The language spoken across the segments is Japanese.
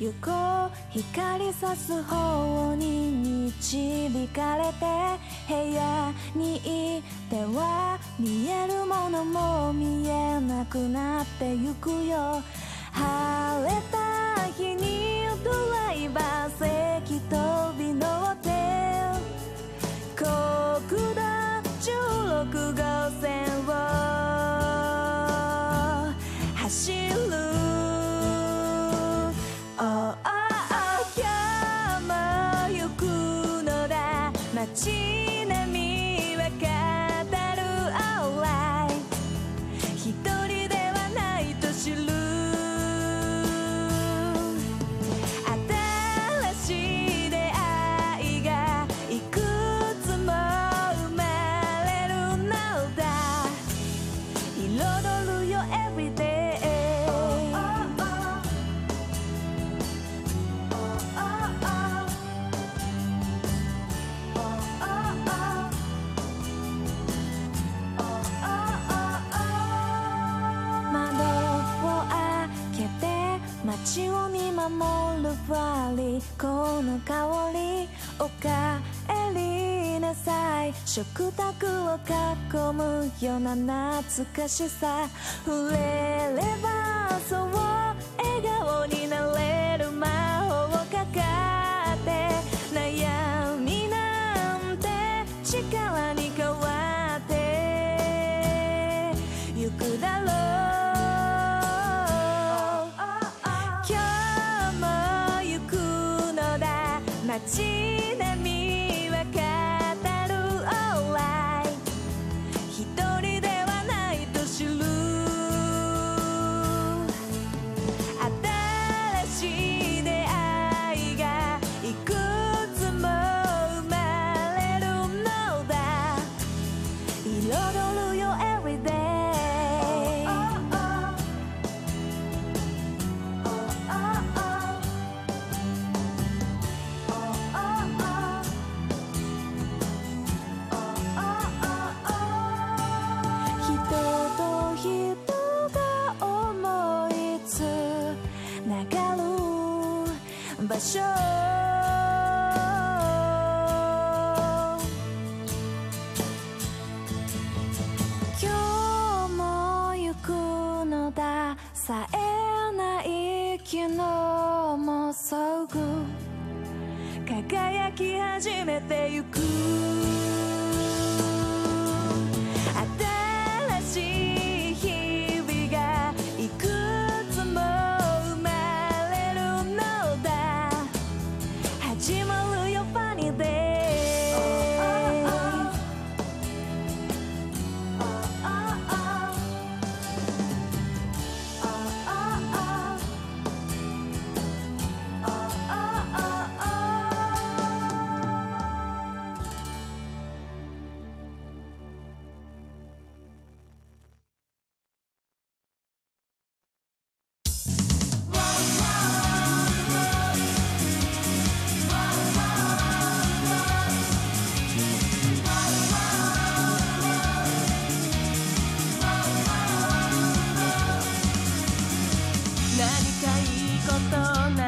行こう。光さす方に導かれて部屋にいては見えるものも見えなくなってゆくよ。晴れた日にドライバー席飛び乗って。国道16号線心。守るバリこの香りおかえりなさい。食卓を囲むような懐かしさ。触れれば何かいいことない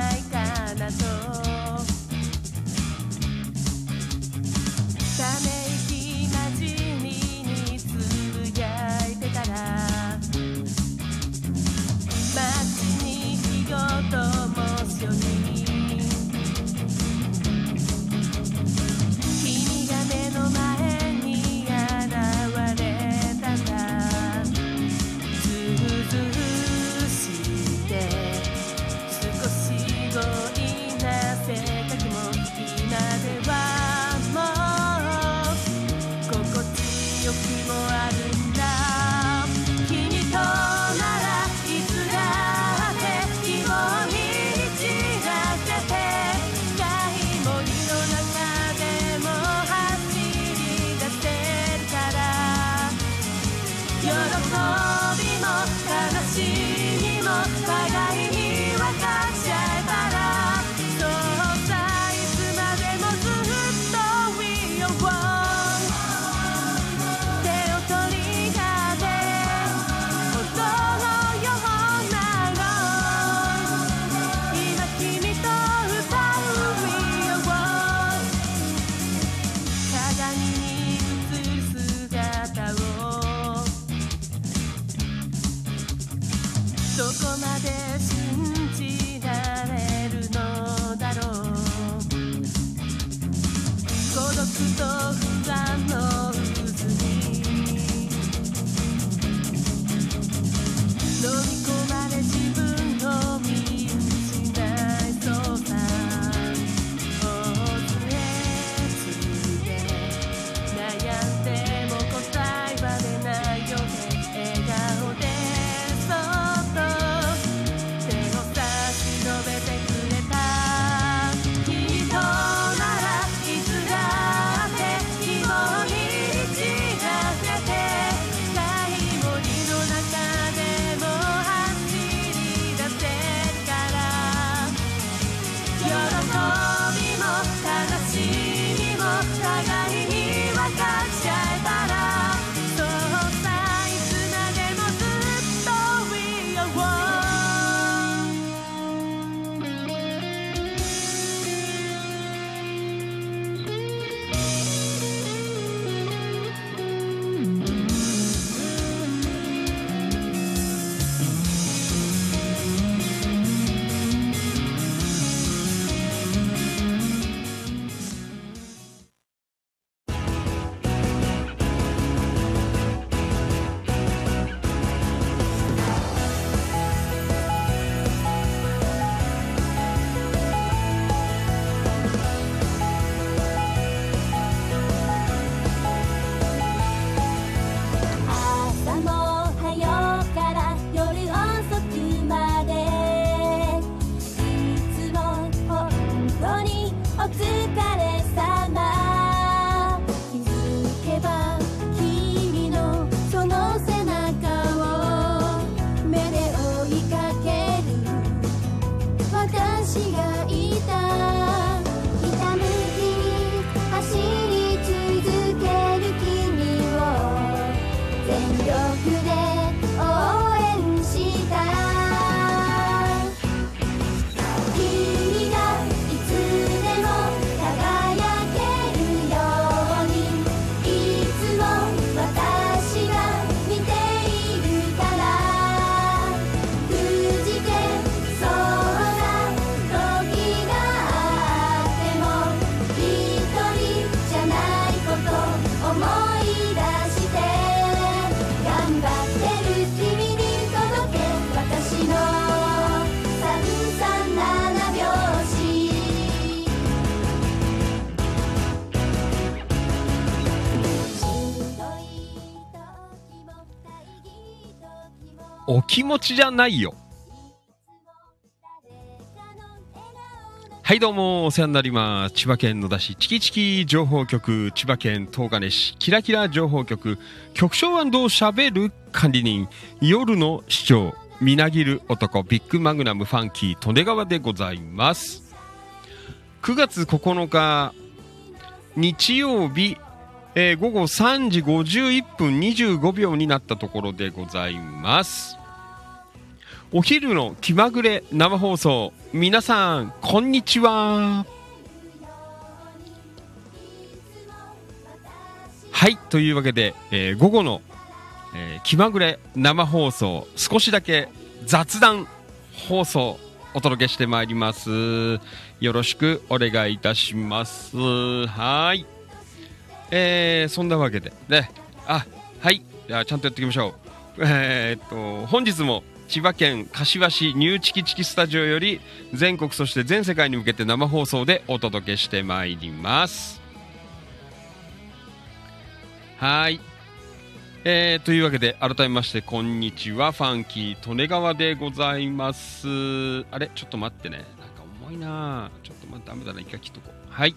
お気持ちじゃないよ。はいどうもお世話になります。千葉県野田市チキチキ情報局千葉県東金市キラキラ情報局局長しゃべる管理人夜の市長みなぎる男ビッグマグナムファンキー利根川でございます。9月9日日曜日、えー、午後3時51分25秒になったところでございます。お昼の気まぐれ生放送。皆さんこんにちは。はいというわけで、えー、午後の、えー、気まぐれ生放送少しだけ雑談放送お届けしてまいります。よろしくお願いいたします。はい。えー、そんなわけで。ね。あはい。じゃあちゃんとやっていきましょう。えー、っと本日も千葉県柏市ニューチキチキスタジオより全国そして全世界に向けて生放送でお届けしてまいります。はい。えー、というわけで改めましてこんにちは。ファンキー利根川でございます。あれ？ちょっと待ってね。なんか重いな。ちょっと待ってダメだな。一回切っとこう。はい。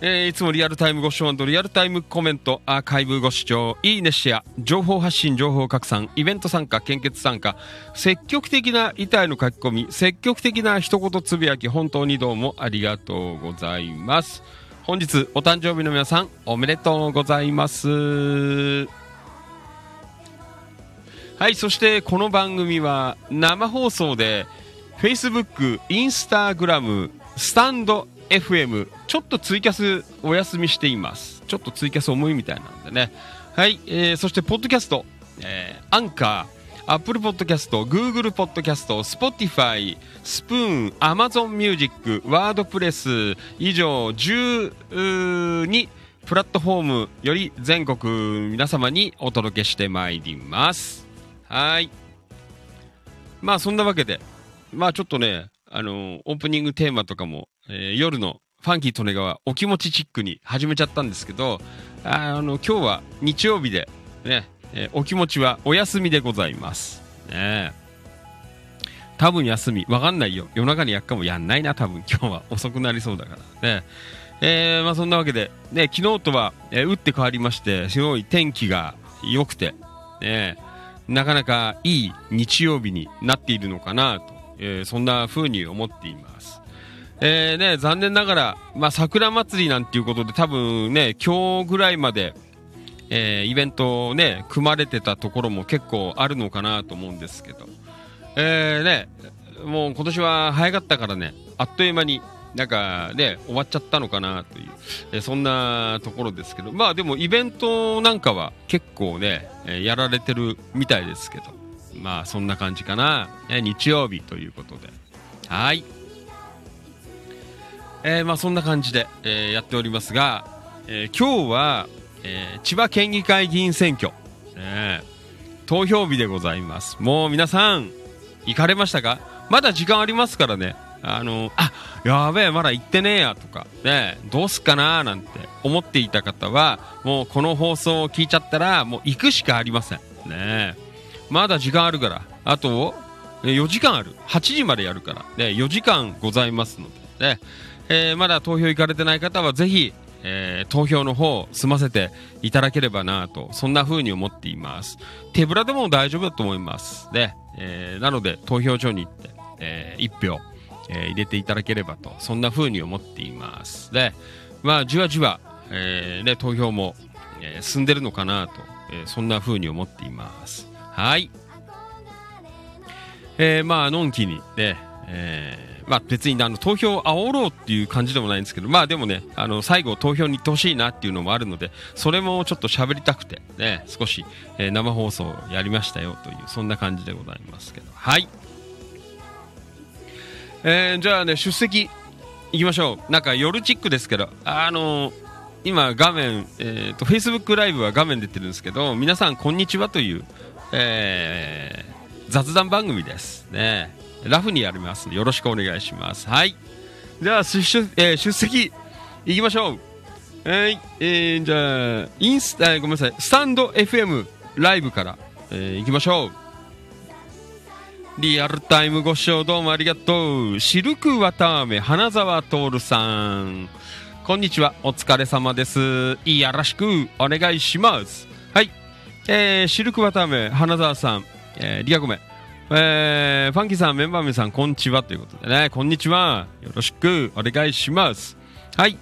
えー、いつもリアルタイムご視聴リアルタイムコメント、アーカイブご視聴、いいねシェア、情報発信、情報拡散、イベント参加、献血参加、積極的な痛いの書き込み、積極的な一言つぶやき、本当にどうもありがとうございます。本日、お誕生日の皆さん、おめでとうございます。はい、そしてこの番組は生放送で、Facebook、Instagram、stand FM ちょっとツイキャスお休みしていますちょっとツイキャス重いみたいなんでねはい、えー、そしてポッドキャスト、えー、 Anchor、Apple Podcast、Google Podcast、Spotify、Spoon、Amazon Music、WordPress、以上12プラットフォームより全国皆様にお届けしてまいります。はい。まあそんなわけで、まあちょっとね、あのオープニングテーマとかもえー、夜のファンキー利根川お気持ちチックに始めちゃったんですけど、あの、今日は日曜日で、ね、えー、お気持ちはお休みでございます。ね多分休み。わかんないよ。夜中にやっかもやんないな、多分今日は。遅くなりそうだからね。えー、まあそんなわけで、ね、昨日とは、えー、打って変わりまして、すごい天気が良くて、ね、なかなかいい日曜日になっているのかなと、えー、そんな風に思っています。えー、ね、残念ながら、まあ、桜祭りなんていうことで多分ね、今日ぐらいまで、えー、イベントね、組まれてたところも結構あるのかなと思うんですけど、えー、ね、もう今年は早かったからね、あっという間になんかね、終わっちゃったのかなという、えー、そんなところですけど、まあでもイベントなんかは結構ね、え、やられてるみたいですけど、まあそんな感じかな、え日曜日ということで。はい。えー、まあそんな感じで、えー、やっておりますが、えー、今日は、えー、千葉県議会議員選挙、えー、投票日でございます。もう皆さん、行かれましたか？まだ時間ありますからね。あのあ、やべえ、まだ行ってねえやとか、ね、どうすっかなーなんて思っていた方は、もうこの放送を聞いちゃったら、もう行くしかありません。ねまだ時間あるから、あと、4時間ある。8時までやるから、ね、4時間ございますので、ね、えー、まだ投票行かれてない方はぜひ、えー、投票の方済ませていただければなとそんな風に思っています。手ぶらでも大丈夫だと思います。で、えー、なので投票所に行って、えー、1票、え、入れていただければとそんな風に思っています。でまあじわじわ、えね、投票も、え、進んでるのかなと、え、そんな風に思っています。はいえー、まあのんきにね、えーまあ、別にあの投票を煽ろうっていう感じでもないんですけど、まあでもね、あの最後投票に行ってほしいなっていうのもあるので、それもちょっと喋りたくて、ね、少し、えー、生放送やりましたよという、そんな感じでございますけど、はい。えー、じゃあね、出席いきましょう。なんか夜チックですけど、あのー、今画面、えっ、ー、と、Facebook ライブは画面出てるんですけど、皆さんこんにちはという、えー、雑談番組です。ね。ラフにやります。よろしくお願いします。はい。じゃあ、出,、えー、出席いきましょう。はい。えー、じゃあ、インスタ、ごめんなさい、スタンド FM ライブから、えー、行きましょう。リアルタイムご視聴どうもありがとう。シルクわたあめ花沢徹さん。こんにちは。お疲れ様です。いやらしくお願いします。はい。えー、シルクわたあめ花沢さん。えー、リアコメ。えー、ファンキーさん、メンバー名さん、こんにちはということでね、こんにちは。よろしくお願いします。はい。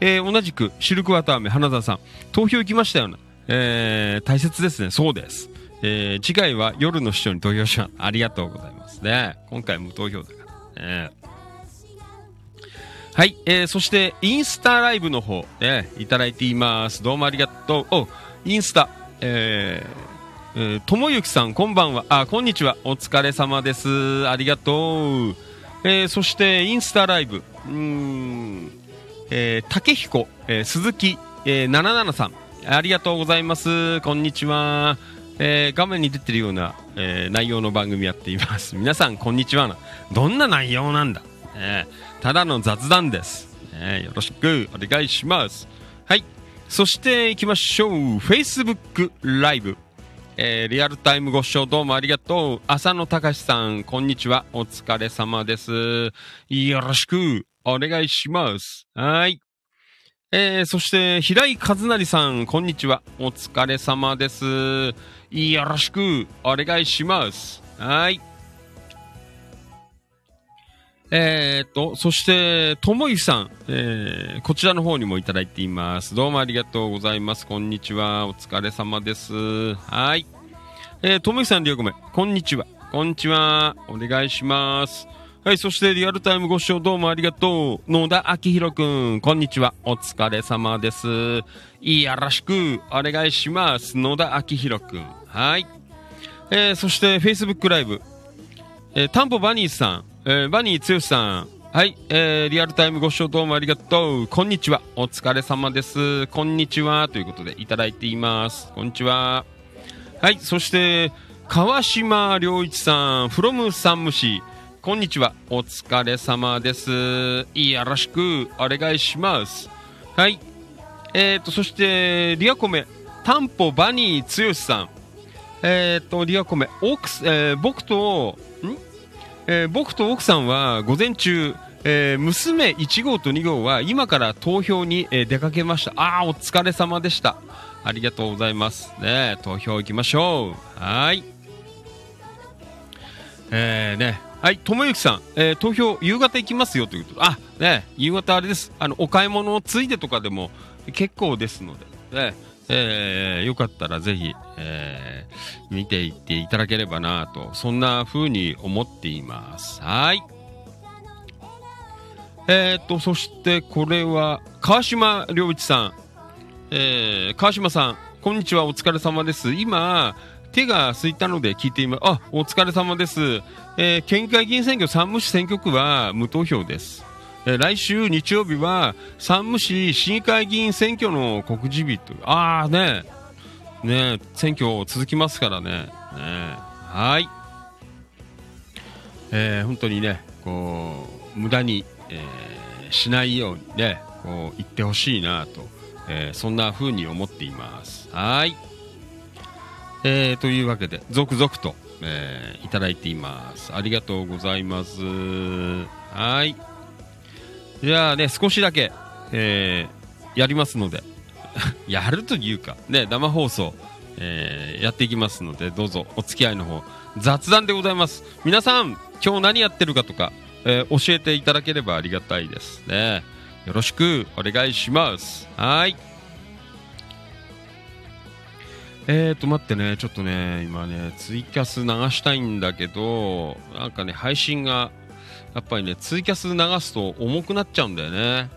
えー、同じく、シルクワタアメ花沢さん、投票行きましたよね。えー、大切ですね。そうです。えー、次回は夜の市長に投票します。ありがとうございますね。今回無投票だからね。はい、えー、そしてインスタライブの方、ね、いただいています。どうもありがとう。お、インスタ、えー、えー、ともゆきさん、こんばんは。あ、こんにちは。お疲れ様です。ありがとう。えー、そして、インスタライブ、うん、えー、竹彦、えー、鈴木、えー、77さん、ありがとうございます。こんにちは。えー、画面に出てるような、えー、内容の番組やっています。皆さん、こんにちは。どんな内容なんだ、えー、ただの雑談です、えー。よろしくお願いします。そして行きましょう。Facebook ライブ。えー、リアルタイムご視聴どうもありがとう。浅野隆さん、こんにちは。お疲れ様です。よろしくお願いします。はい。えー、そして、平井和成さん、こんにちは。お疲れ様です。よろしくお願いします。はい。えー、っと、そして、ともゆさん、えー、こちらの方にもいただいています。どうもありがとうございます。こんにちは。お疲れ様です。はい。えー、ともゆさん、りょうごめん。こんにちは。こんにちは。お願いします。はい、そしてリアルタイムご視聴どうもありがとう。野田明宏くん、こんにちは。お疲れ様です。よろしくお願いします。野田明宏くん。はい。えー、そして Facebook ライブ。えー、タンポバニーさん、えー、バニー剛さん。はい、えー、リアルタイムご視聴どうもありがとう。こんにちは。お疲れ様です。こんにちは。ということでいただいています。こんにちは。はい、そして、川島良一さん、from 山武市。こんにちは。お疲れ様です。よろしくお願いします。はい。えっ、ー、と、そして、リアコメ、タンポバニー剛さん。えっ、ー、と、リアコメ、奥、えー、僕と、ん？えー、僕と奥さんは午前中、えー、娘1号と2号は今から投票に、えー、出かけました。ああ、お疲れ様でした。ありがとうございます。ね投票行きましょう。はい。えー、ね、はい、ともゆきさん、えー、投票夕方行きますよということあ、ね、夕方あれです。あの、お買い物をついでとかでも結構ですので、ね、えー、よかったらぜひ、えー、見ていっていただければなと、そんな風に思っています。はい。えー、っと、そしてこれは、川島良一さん。えー、川島さん、こんにちは、お疲れ様です。今、手が空いたので聞いています。あ、お疲れ様です。えー、県議会議員選挙山武市選挙区は無投票です。え、来週日曜日は山武市市議会議員選挙の告示日と、ああね、ね、選挙続きますからね。ねはい。えー、本当にね、こう、無駄に、えー、しないようにね、こう、言ってほしいなと、えー、そんな風に思っています。はい。えー、というわけで、続々と、えー、いただいています。ありがとうございます。はい。じゃあね、少しだけ、えー、やりますので、やるというか、ね、生放送、えー、やっていきますので、どうぞお付き合いの方、雑談でございます。皆さん、今日何やってるかとか、えー、教えていただければありがたいですね。よろしくお願いします。はい。えーと、待ってね、ちょっとね、今ね、ツイキャス流したいんだけど、なんかね、配信が、やっぱりね、ツイキャス流すと重くなっちゃうんだよね。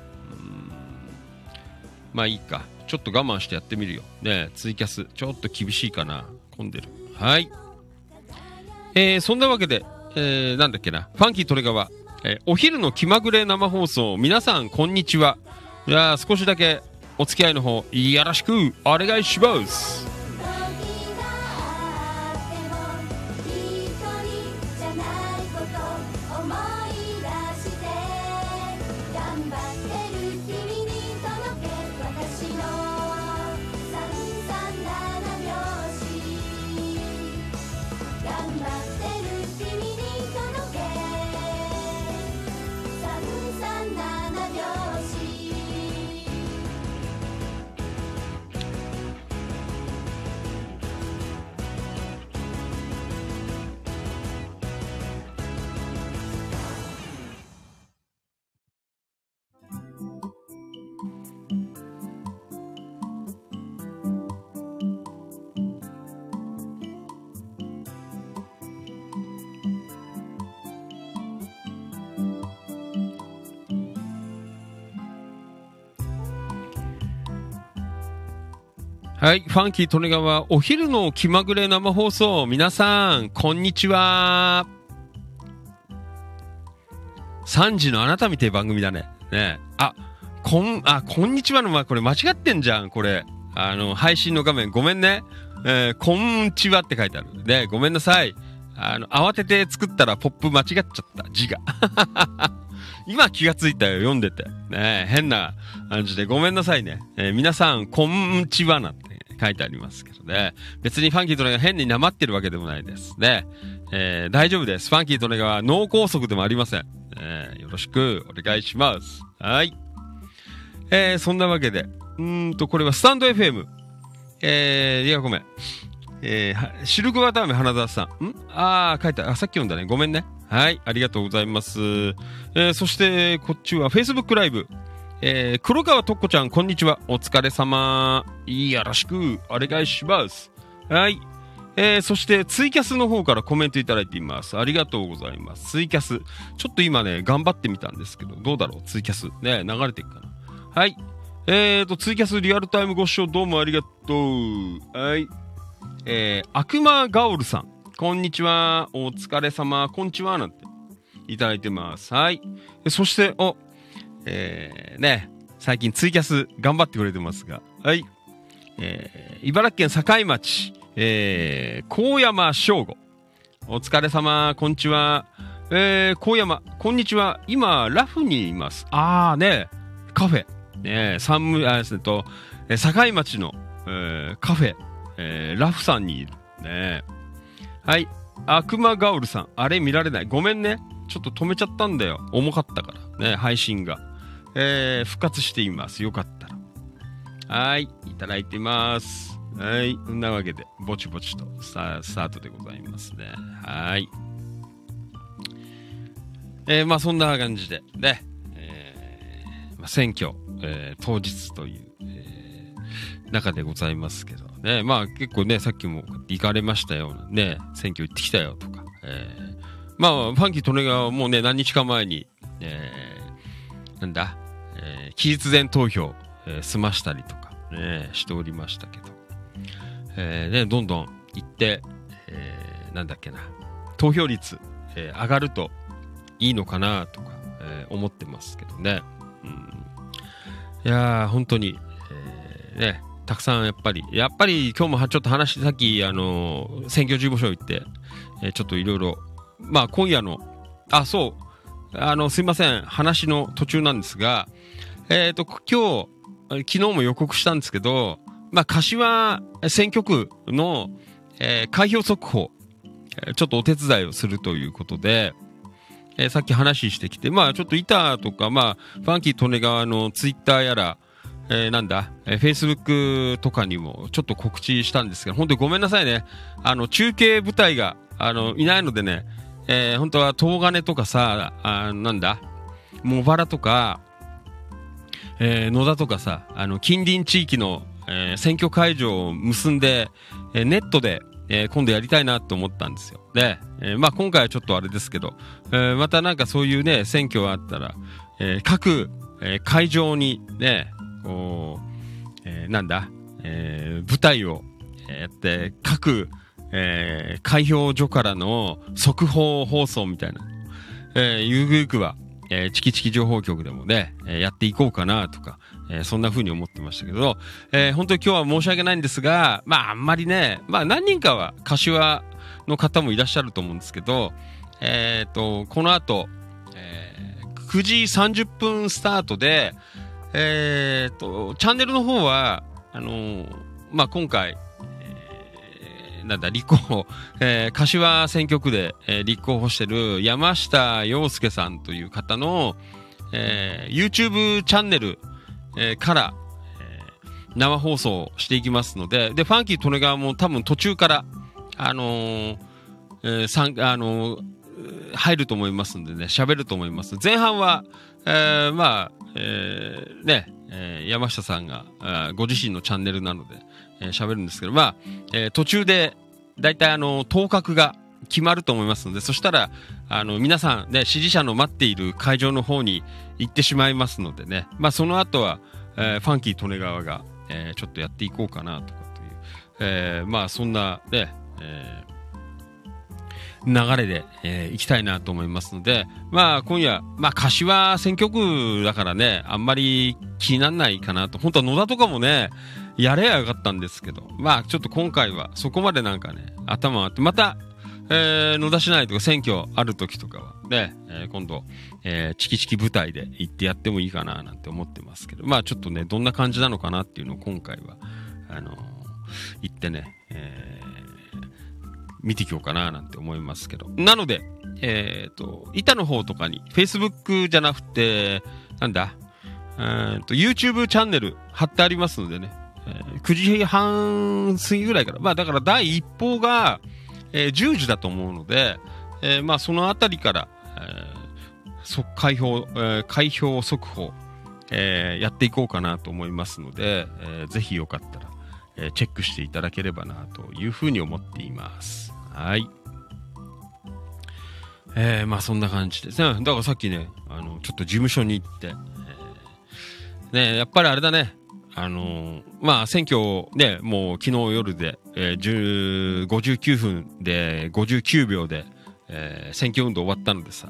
まあいいか。ちょっと我慢してやってみるよ。ね、ツイキャス、ちょっと厳しいかな。混んでる。はい。えー、そんなわけで、えー、なんだっけな、ファンキートレガワ、えー、お昼の気まぐれ生放送、皆さん、こんにちは。いや少しだけお付き合いの方、よろしくお願いします。はい、ファンキー利根川、お昼の気まぐれ生放送、皆さん、こんにちは。3時のあなたみて番組だね。ねあ、こん、あ、こんにちはの前、これ間違ってんじゃん、これ。あの、配信の画面、ごめんね。えー、こんちはって書いてある。で、ごめんなさい。あの、慌てて作ったらポップ間違っちゃった、字が。今気がついたよ、読んでて。ね変な感じでごめんなさいね。えー、皆さん、こんちはなんて書いてありますけどね。別にファンキーとねが変になまってるわけでもないですね。えー、大丈夫です。ファンキーとねが脳梗塞でもありません。えー、よろしくお願いします。はい。えー、そんなわけで。うんと、これはスタンド FM。えー、いや、ごめん。えー、シルクワタメ花澤さん。ん？あー、書いた。あ、さっき読んだね。ごめんね。はい、ありがとうございます。えー、そして、こっちは Facebook ライブ。えー、黒川とっこちゃん、こんにちは。お疲れ様。よろしく、お願いします。はい。えー、そして、ツイキャスの方からコメントいただいています。ありがとうございます。ツイキャス。ちょっと今ね、頑張ってみたんですけど、どうだろう？ツイキャス。ね、流れていくかな。はい。えーと、ツイキャスリアルタイムご視聴どうもありがとう。はい。えー、悪魔ガオルさん。こんにちは。お疲れ様。こんにちは。なんて、いただいてます。はい。そして、お、えー、ね、最近ツイキャス頑張ってくれてますが、はい。えー、茨城県境町、えー、高山翔吾。お疲れ様。こんにちは。えー、高山、こんにちは。今、ラフにいます。あーね、カフェ。ね、三無、あ、ですねと、境町の、えー、カフェ、えー、ラフさんにいる。ねはい。悪魔ガウルさん。あれ見られない。ごめんね。ちょっと止めちゃったんだよ。重かったから。ね、配信が。えー、復活しています。よかったら。はい。いただいてます。はい。そんなわけで、ぼちぼちとスタスタートでございますね。はい。えー、まあそんな感じで、ね、えー、まあ、選挙、えー、当日という、えー、中でございますけど、ね、まあ結構ね、さっきも行かれましたよ、ね、選挙行ってきたよとか、えー、まあ、ファンキー・トネガはもうね、何日か前に、えー、なんだ、えー、期日前投票、えー、済ましたりとか、ね、しておりましたけど、えー、ね、どんどん行って、えー、なんだっけな、投票率、えー、上がるといいのかなとか、えー、思ってますけどね。うん、いやー、本当に、えー、ね、たくさんやっぱり、やっぱり今日もちょっと話、さっき、あのー、選挙事務所行って、えー、ちょっといろいろ、まあ今夜の、あ、そう、あの、すいません、話の途中なんですが、えっ、ー、と、今日、昨日も予告したんですけど、まあ、柏選挙区の、えー、開票速報、ちょっとお手伝いをするということで、えー、さっき話してきて、まあ、ちょっと板とか、まあ、ファンキー利根川のツイッターやら、えー、なんだ、えー、Facebook とかにもちょっと告知したんですけど、本当にごめんなさいね。あの、中継部隊が、あの、いないのでね、えー、本当は東金とかさ、あなんだ、茂原とか、えー、野田とかさ、あの、近隣地域の、えー、選挙会場を結んで、えー、ネットで、えー、今度やりたいなと思ったんですよ。で、えー、まあ今回はちょっとあれですけど、えー、またなんかそういうね、選挙があったら、えー、各、えー、会場にね、こう、えー、なんだ、えー、舞台をやって、各、えー、開票所からの速報放送みたいな、えー、ゆくゆくは、えー、チキチキ情報局でもね、えー、やっていこうかなとか、えー、そんな風に思ってましたけど、えー、本当に今日は申し訳ないんですが、まああんまりね、まあ何人かは柏の方もいらっしゃると思うんですけど、えっ、と、この後、えー、9時30分スタートで、えっ、と、チャンネルの方は、あの、まあ、今回、なんだ、立候補、えー、柏選挙区で、えー、立候補してる山下洋介さんという方の、えー、YouTube チャンネル、えー、から、えー、生放送していきますので、で、ファンキー利根川も多分途中から、あのー、えー、さん、あのー、入ると思いますんでね、喋ると思います。前半は、えー、まあ、えー、ね、えー、山下さんが、ご自身のチャンネルなので、えー、るんですけど、まあ、えー、途中で、だいたいあの、当確が決まると思いますので、そしたら、あの、皆さんね、支持者の待っている会場の方に行ってしまいますのでね、まあ、その後は、えー、ファンキー利根川が、えー、ちょっとやっていこうかなとかという、えー、まあそんなね、え、流れで、えー、行きたいなと思いますので、まあ今夜、まあ柏選挙区だからね、あんまり気にならないかなと。本当は野田とかもね、やれやよかったんですけど、まあちょっと今回はそこまでなんかね、頭があって、また、えー、野田市内とか選挙ある時とかは、ね、えー、今度、えー、チキチキ舞台で行ってやってもいいかななんて思ってますけど、まあちょっとね、どんな感じなのかなっていうのを今回は、あのー、行ってね、えー、見てきようかななんて思いますけど。なので、えっ、と、板の方とかに、Facebook じゃなくて、なんだ、えっと、YouTube チャンネル貼ってありますのでね、9時半過ぎぐらいから、まあだから第一報が、えー、10時だと思うので、えー、まあそのあたりから、えー、開票、えー、開票速報、えー、やっていこうかなと思いますので、えー、ぜひよかったら、えー、チェックしていただければなというふうに思っています。はい。えー、まあそんな感じですね。だからさっきね、あの、ちょっと事務所に行って、えー、ね、やっぱりあれだね、あのー、まあ選挙ね、もう昨日夜で、えー、59分で59秒で、えー、選挙運動終わったのでさ、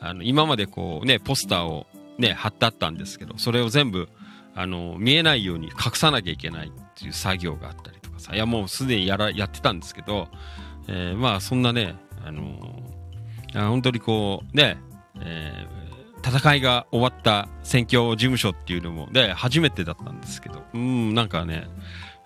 あの、今までこうね、ポスターをね、貼ってあったんですけど、それを全部、あの、見えないように隠さなきゃいけないっていう作業があったりとかさ、いやもうすでにやら、やってたんですけど、えー、まあそんなね、あのー、本当にこう、ね、えー、戦いが終わった選挙事務所っていうのもね、初めてだったんですけど、うん、なんかね、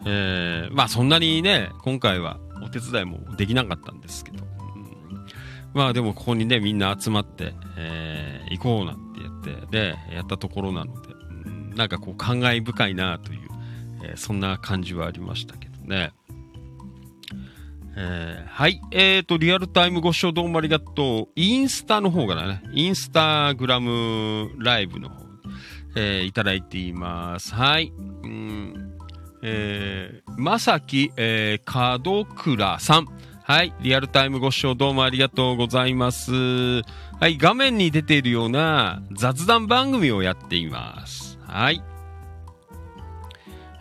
えー、まあそんなにね、今回はお手伝いもできなかったんですけど、うん、まあでもここにね、みんな集まって、えー、行こうなんて言って、で、やったところなので、うん、なんかこう感慨深いなという、えー、そんな感じはありましたけどね。えー、はい。えっ、ー、と、リアルタイムご視聴どうもありがとう。インスタの方からね、インスタグラムライブの方、えー、いただいています。はい。うんえー、まさき、えー、門倉さん。はい。リアルタイムご視聴どうもありがとうございます。はい。画面に出ているような雑談番組をやっています。はい。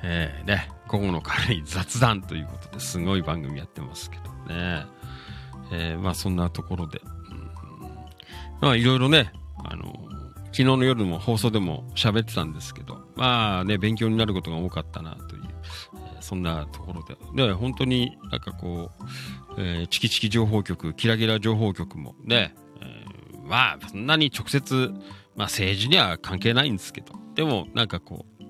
えー、ね、午後の軽い雑談ということですごい番組やってますけどね。えー、まあそんなところで。うん、まあいろいろね、あの、昨日の夜も放送でも喋ってたんですけど、まあね、勉強になることが多かったなという、えー、そんなところで。で、本当になんかこう、えー、チキチキ情報局、キラキラ情報局もね、えー、まあそんなに直接、まあ政治には関係ないんですけど、でもなんかこう、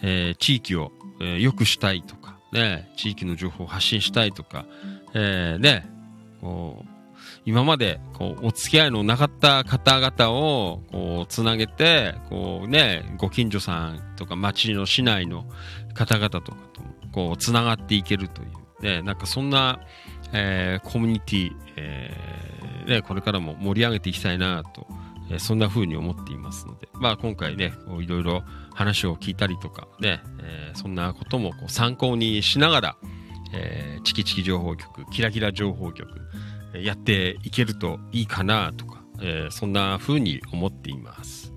えー、地域を、えー、良くしたいとか、ね、地域の情報を発信したいとか、えー、ね、こう、今まで、こう、お付き合いのなかった方々を、こう、つなげて、こうね、ご近所さんとか町の市内の方々とかと、こう、つながっていけるという、ね、なんかそんな、えー、コミュニティ、えー、ね、これからも盛り上げていきたいなと、え、そんな風に思っていますので、まあ今回ね、いろいろ話を聞いたりとかね、えー、そんなこともこう参考にしながら、えー、チキチキ情報局、キラキラ情報局、やっていけるといいかなとか、えー、そんな風に思っています。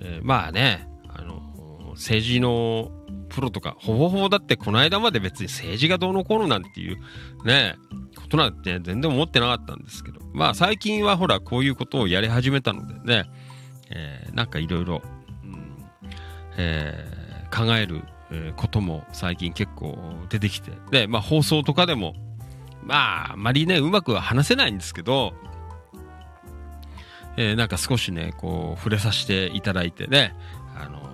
え、まあね、政治のプロとか、ほぼほぼだってこの間まで別に政治がどうのこうのなんていうね、ことなんて全然思ってなかったんですけど、まあ最近はほらこういうことをやり始めたのでね、えー、なんかいろいろ、えー、考えることも最近結構出てきて、で、まあ放送とかでも、まああまりね、うまくは話せないんですけど、えー、なんか少しね、こう触れさせていただいてね、あの、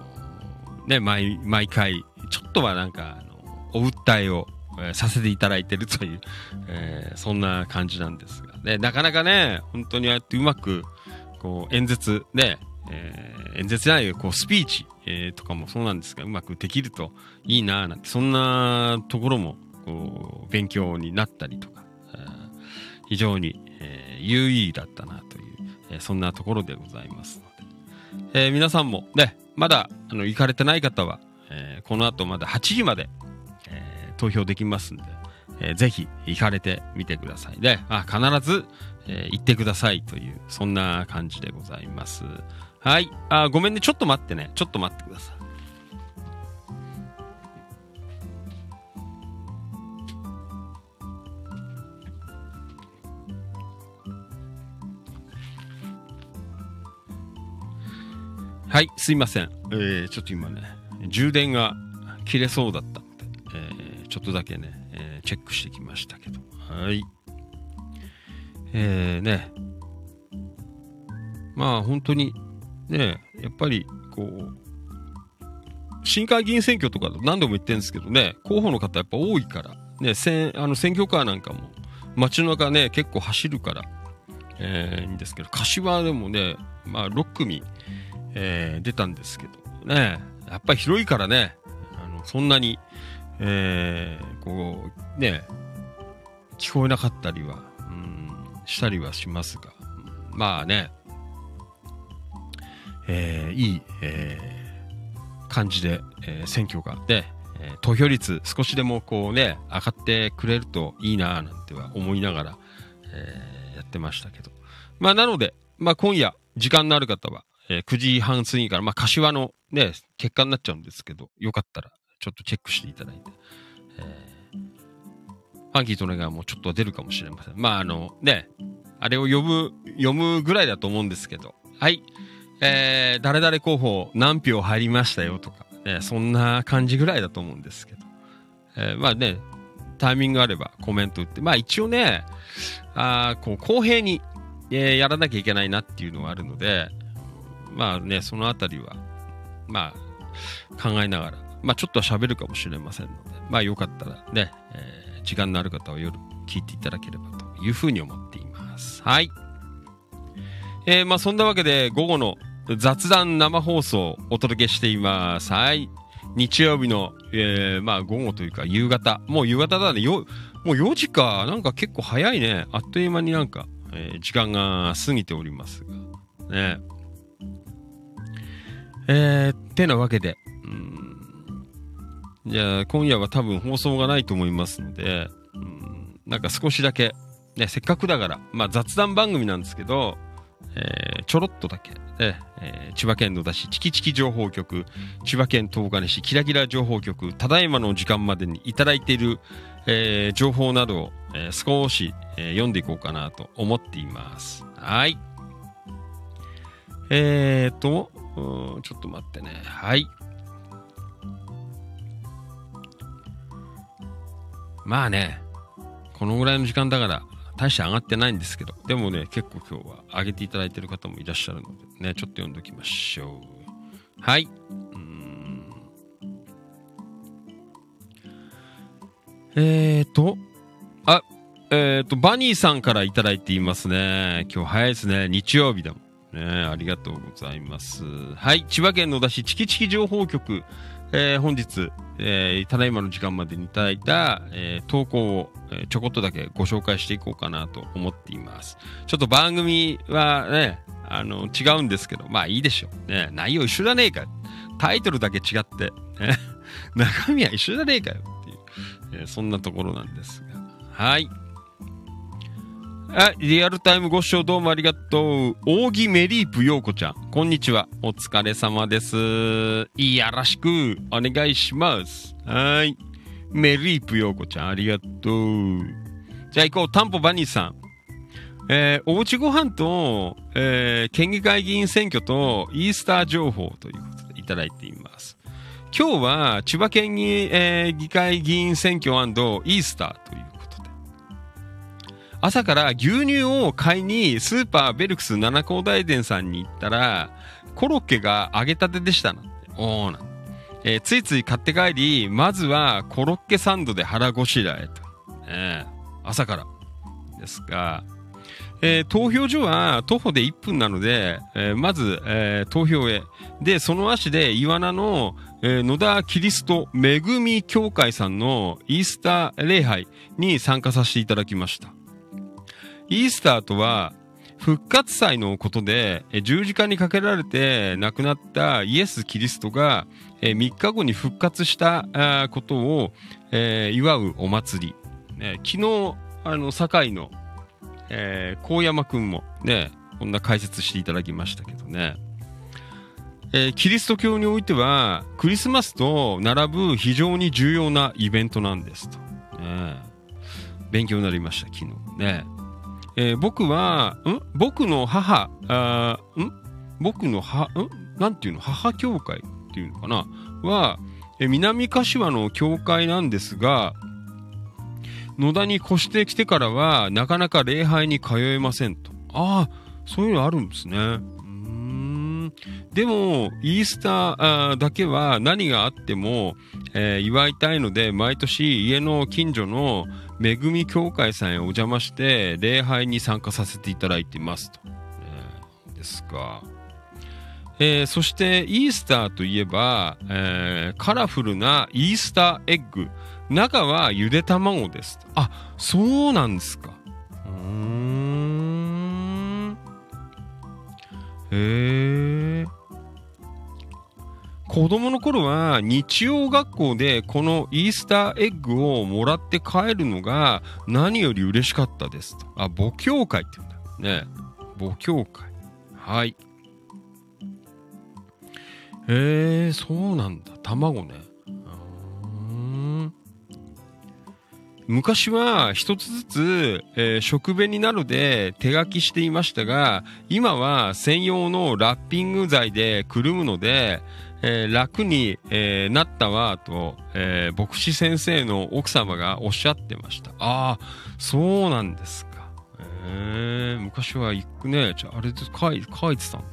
ね、毎、毎回、ちょっとはなんか、あのお訴えをえー、させていただいてるという、えー、そんな感じなんですが、ね、なかなかね、本当にああやってうまく、こう、演説、ね、えー、演説じゃない、こう、スピーチ、えー、とかもそうなんですが、うまくできるといいななんて、そんなところも、こう、勉強になったりとか、え、非常に、えー、有意義だったなという、えー、そんなところでございます、えー、皆さんもね、まだ、あの、行かれてない方は、えー、この後まだ8時までえ、投票できますんで、えー、ぜひ行かれてみてください。で、あ必ず、えー、行ってくださいという、そんな感じでございます。はい。あ、ごめんね。ちょっと待ってね。ちょっと待ってください。はい、すいません。えー、ちょっと今ね、充電が切れそうだったので、えー、ちょっとだけね、えー、チェックしてきましたけど。はい。えー、ね。まあ本当に、ね、やっぱり、こう、市議会議員選挙とか何度も言ってるんですけどね、候補の方やっぱ多いから、ね、選あの選挙カーなんかも街の中ね、結構走るから、えー、いいんですけど、柏でもね、まあ6組、えー、出たんですけど、ね、やっぱり広いからね、あのそんなに、えー、こう、ね、聞こえなかったりは、うん、したりはしますが、まあね、えー、いい、えー感じで、えー、選挙がで、えー、投票率少しでもこうね、上がってくれるといいなぁなんては思いながら、えー、やってましたけど。まあなので、まあ今夜、時間のある方は、えー、9時半過ぎから、まあ柏のね、結果になっちゃうんですけど、よかったらちょっとチェックしていただいて、えー、ファンキーとネガーもちょっと出るかもしれません。まああのね、あれを読む、読むぐらいだと思うんですけど、はい。えー、誰々候補何票入りましたよとか、ね、そんな感じぐらいだと思うんですけど。えー、まあね、タイミングあればコメント打って、まあ一応ね、あこう公平に、えー、やらなきゃいけないなっていうのはあるので、まあね、そのあたりは、まあ考えながら、まあちょっとは喋るかもしれませんので、まあよかったらね、えー、時間のある方は夜聞いていただければというふうに思っています。はい。えー、まあそんなわけで午後の雑談生放送をお届けしています。はい。日曜日の、えー、まあ午後というか夕方。もう夕方だね。よ、もう4時か。なんか結構早いね。あっという間になんか、えー、時間が過ぎておりますが。ね。えー、てなわけで。うん。じゃあ今夜は多分放送がないと思いますので、うん、なんか少しだけ、ね、せっかくだから、まあ雑談番組なんですけど、えー、ちょろっとだけ、ねえー、千葉県野田市チキチキ情報局、千葉県東金市キラキラ情報局、ただいまの時間までにいただいている、えー、情報などを、えー、少し、えー、読んでいこうかなと思っています。はい。えーと、ちょっと待ってね。はい。まあね、このぐらいの時間だから、大して上がってないんですけど、でもね、結構今日は上げていただいてる方もいらっしゃるので、ね、ちょっと読んでおきましょう。はい。うんえーと、あ、えーと、バニーさんからいただいていますね。今日早いですね。日曜日だも。ね、ありがとうございます。はい。千葉県野田市チキチキ情報局、えー、本日、えー、ただいまの時間までにいただいた、えー、投稿を、えちょこっとだけご紹介していこうかなと思っています。ちょっと番組はね、あの、違うんですけど、まあいいでしょう。ね、内容一緒じゃねえかよ。タイトルだけ違って、ね、中身は一緒じゃねえかよっていう、えそんなところなんですが。はい。はい、リアルタイムご視聴どうもありがとう。扇メリープようこちゃん。こんにちは。お疲れ様です。いやらしくお願いします。はい。メリープようこちゃん、ありがとう。じゃあ行こう。タンポバニーさん。えー、おうちご飯と、えー、県議会議員選挙とイースター情報ということでいただいています。今日は千葉県議,、えー、議会議員選挙イースターという朝から牛乳を買いにスーパーベルクス七高大店さんに行ったら、コロッケが揚げたてでしたなって。おーな。えー、ついつい買って帰り、まずはコロッケサンドで腹ごしらえと。えー、朝から。ですが、えー、投票所は徒歩で1分なので、えー、まず、えー、投票へ。で、その足で、イワナの、え野田キリスト恵み協会さんのイースター礼拝に参加させていただきました。イースターとは、復活祭のことで、十字架にかけられて亡くなったイエス・キリストが、3日後に復活したことを、祝うお祭り。昨日、あの、堺の、えー、高山くんもね、こんな解説していただきましたけどね。えー、キリスト教においては、クリスマスと並ぶ非常に重要なイベントなんですと。ね、勉強になりました、昨日ね。えー、僕は、ん？僕の母、あん？僕の母、ん？なんていうの、母教会っていうのかな？は、え南柏の教会なんですが、野田に越してきてからは、なかなか礼拝に通えませんと。ああ、そういうのあるんですね。うん。でも、イースターだけは何があっても、えー、祝いたいので、毎年家の近所の恵み教会さんへお邪魔して、礼拝に参加させていただいていますと。えー、ですか。えー、そしてイースターといえば、えー、カラフルなイースターエッグ。中はゆで卵です。あ、そうなんですか。うーん。へえ。子供の頃は日曜学校でこのイースターエッグをもらって帰るのが何より嬉しかったですと。あ、母教会って言うんだ。ね。母教会。はい。へえ、そうなんだ。卵ね。昔は一つずつ、えー、食紅などで手書きしていましたが、今は専用のラッピング剤でくるむので、えー、楽に、えー、なったわ、と、え牧師先生の奥様がおっしゃってました。ああ、そうなんですか。え昔は行くね、じゃあれで書い書いてたんだ。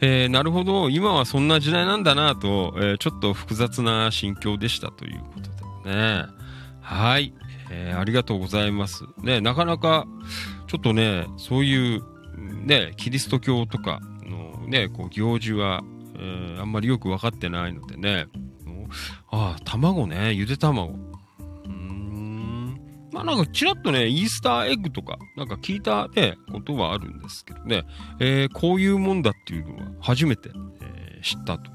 えなるほど、今はそんな時代なんだなと、えちょっと複雑な心境でしたということでね。はい、えー、ありがとうございます。ね、なかなか、ちょっとね、そういう、ね、キリスト教とかのね、こう行事は、えー、あんまりよく分かってないのでね、ああ、卵ね、ゆで卵。うん。まあなんかちらっとね、イースターエッグとか、なんか聞いたね、ことはあるんですけどね、えー、こういうもんだっていうのは初めて、えー、知ったと。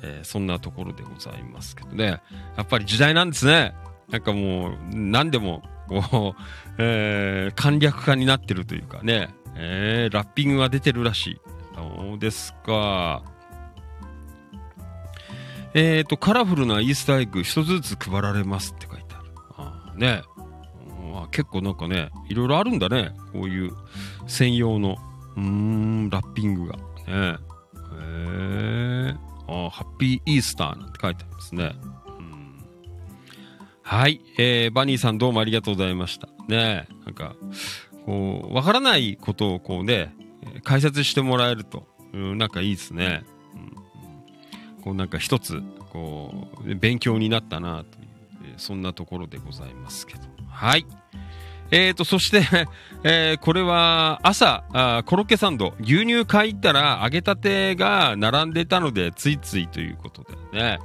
えー、そんなところでございますけどね。やっぱり時代なんですね。なんかもう、何でも、こう、えー、簡略化になってるというかね、えー、ラッピングが出てるらしい。そうですか？えっ、ー、と、カラフルなイースターエッグ一つずつ配られますって書いてある。あね。あ結構なんかね、いろいろあるんだね。こういう専用の、うーん、ラッピングが。ね。へえー。あハッピーイースターなんて書いてありますね。はい。えー、バニーさんどうもありがとうございました。ねなんか、こう、わからないことをこうね、解説してもらえると、うん、なんかいいですね。こうなんか一つ、こう、勉強になったなという、え、そんなところでございますけど。はい。えーと、そして えー、これは朝あ、コロッケサンド、牛乳買いたら揚げたてが並んでたので、ついついということでね。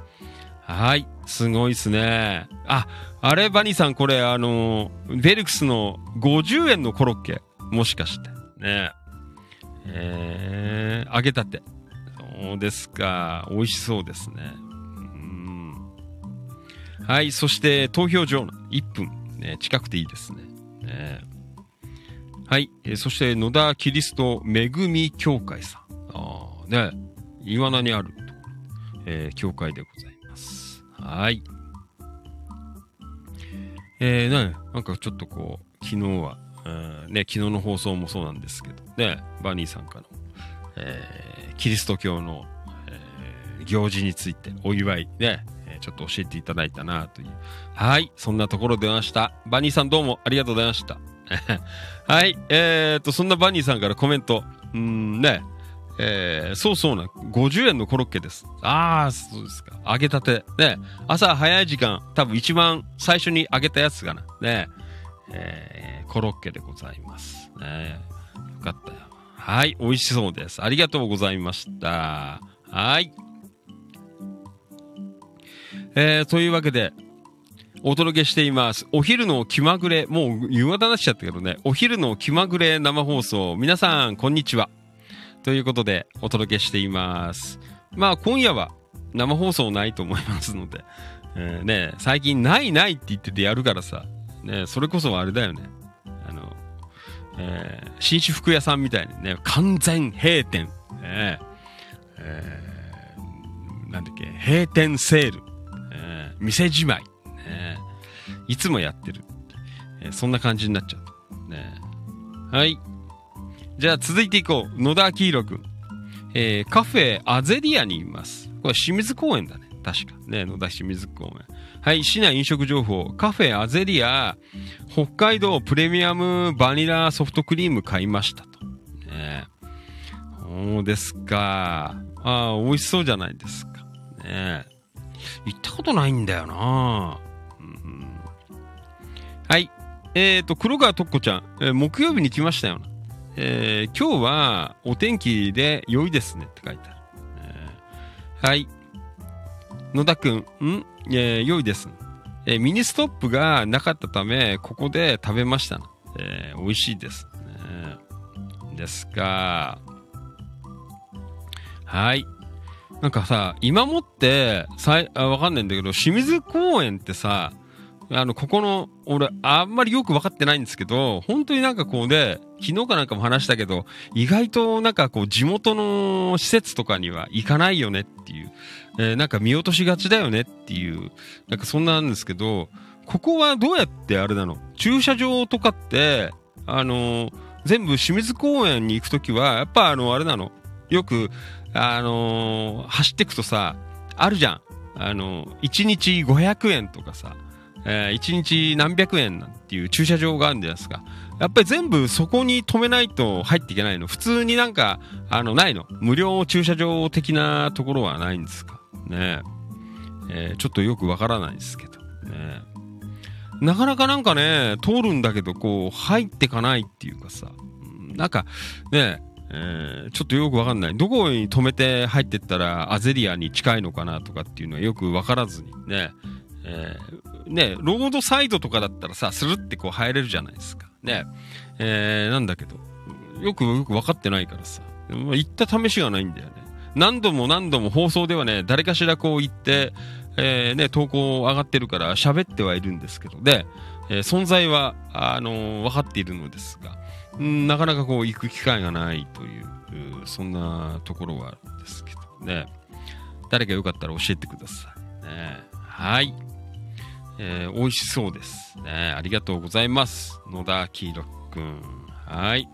はい。すごいっすね。あ、あれ、バニーさん、これ、あのベルクスの50円のコロッケ。もしかして。ねえー、揚げたて。うですか。美味しそうですね。はい。そして、投票所1分。ね、近くていいですね。ねはい。え、そして、野田キリスト恵み協会さん。ああ、ね。岩名にあるところ、えー、教会でございます。はい。えー、ね、なんかちょっとこう、昨日は、うん、ね、昨日の放送もそうなんですけど、ね、バニーさんからの、え、キリスト教の、えー、行事についてお祝いね、えちょっと教えていただいたなという。はい、そんなところでました。バニーさんどうもありがとうございました。はい、えーと、そんなバニーさんからコメント。うん、ね、えー、そうそうな、50円のコロッケです。ああ、そうですか。揚げたて。ね、朝早い時間、多分一番最初に揚げたやつかな。ね、えー、コロッケでございます。ね、よかったよ。はい、美味しそうです。ありがとうございました。はい。えー、というわけで、お届けしています。お昼の気まぐれ、もう夕方なっちゃったけどね、お昼の気まぐれ生放送、皆さん、こんにちは。ということで、お届けしています。まあ、今夜は生放送ないと思いますので、えー、ね、最近ないないって言っててやるからさ、ね、それこそあれだよね。えー、紳士服屋さんみたいにね、完全閉店。えーえー、なんだっけ、閉店セール。えー、店じまい。ね、いつもやってる。えー、そんな感じになっちゃう。ね、はい。じゃあ続いていこう。野田明宏くん。えーカフェアゼリアにいます。これ清水公園だね。確か。ね、野田清水公園。はい、市内飲食情報。カフェアゼリア、北海道プレミアムバニラソフトクリーム買いましたと。ねそうですか。ああ、美味しそうじゃないですか。ね行ったことないんだよな、うんはい。えっ、と、黒川とっこちゃん、えー木曜日に来ましたよな。えー今日はお天気で良いですねって書いてある。えーはい。野田くん、ん？えー良いです。えーミニストップがなかったため、ここで食べました。えー美味しいです、ね。ですか。はい。なんかさ、今もって、さい、あ、わかんないんだけど、清水公園ってさ、あの、ここの、俺、あんまりよく分かってないんですけど、本当になんかこうね、昨日かなんかも話したけど、意外となんかこう、地元の施設とかには行かないよねっていう、えーなんか見落としがちだよねっていう、なんかそんなんですけど、ここはどうやってあれなの？駐車場とかって、あのー全部清水公園に行くときは、やっぱあの、あれなの？よく、あのー走ってくとさ、あるじゃん。あのー、1日500円とかさ、えー、1日何百円なんていう駐車場があるんじゃないですか。やっぱり全部そこに止めないと入っていけないの。普通になんか、あの、ないの。無料駐車場的なところはないんですか？ねえーちょっとよくわからないですけど。ねなかなかなんかね、通るんだけど、こう、入ってかないっていうかさ、なんか、ねえーちょっとよくわかんない。どこに止めて入ってったらアゼリアに近いのかなとかっていうのはよくわからずにね、えーね、ロードサイドとかだったらさ、スルってこう入れるじゃないですか。ね、えーなんだけど、よくよく分かってないからさ、まあ行った試しがないんだよね。何度も何度も放送ではね、誰かしらこう言って、えーね、投稿上がってるから喋ってはいるんですけど、で、えー存在は、あのー分かっているのですが、んなかなかこう行く機会がないという、うそんなところはあるんですけどね。誰かよかったら教えてください。ね、はい。えー美味しそうです。ね、ありがとうございます。野田黄色くん。はい。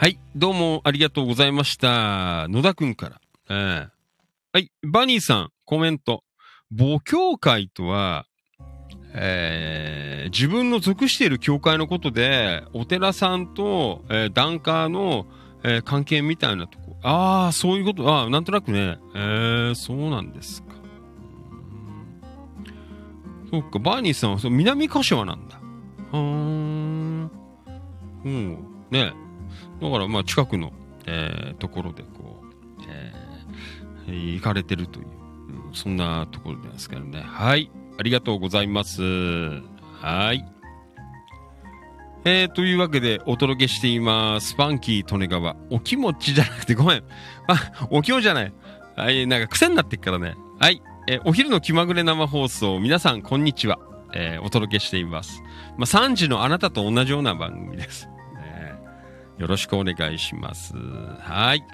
はい。どうもありがとうございました。野田くんから。えーはい。バニーさん、コメント。母教会とは、えー自分の属している教会のことで、お寺さんと、えー、檀家の、えー関係みたいなとこ。ああ、そういうこと。ああ、なんとなくね。えー、そうなんですか。そっか、バーニーさんはそう南柏なんだ。はーん。うん。ねだから、まあ、近くの、えーところで、こう、えー行かれてるという、うんそんなところですけどね。はい。ありがとうございます。はい。えー、というわけでお届けしています。ファンキー利根川。お気持ちじゃなくてごめん。あ、お気持ちじゃない。はい、なんか癖になってっからね。はい。えーお昼の気まぐれ生放送、皆さんこんにちは。えーお届けしています。まあ、3時のあなたと同じような番組です。よろしくお願いします。はい。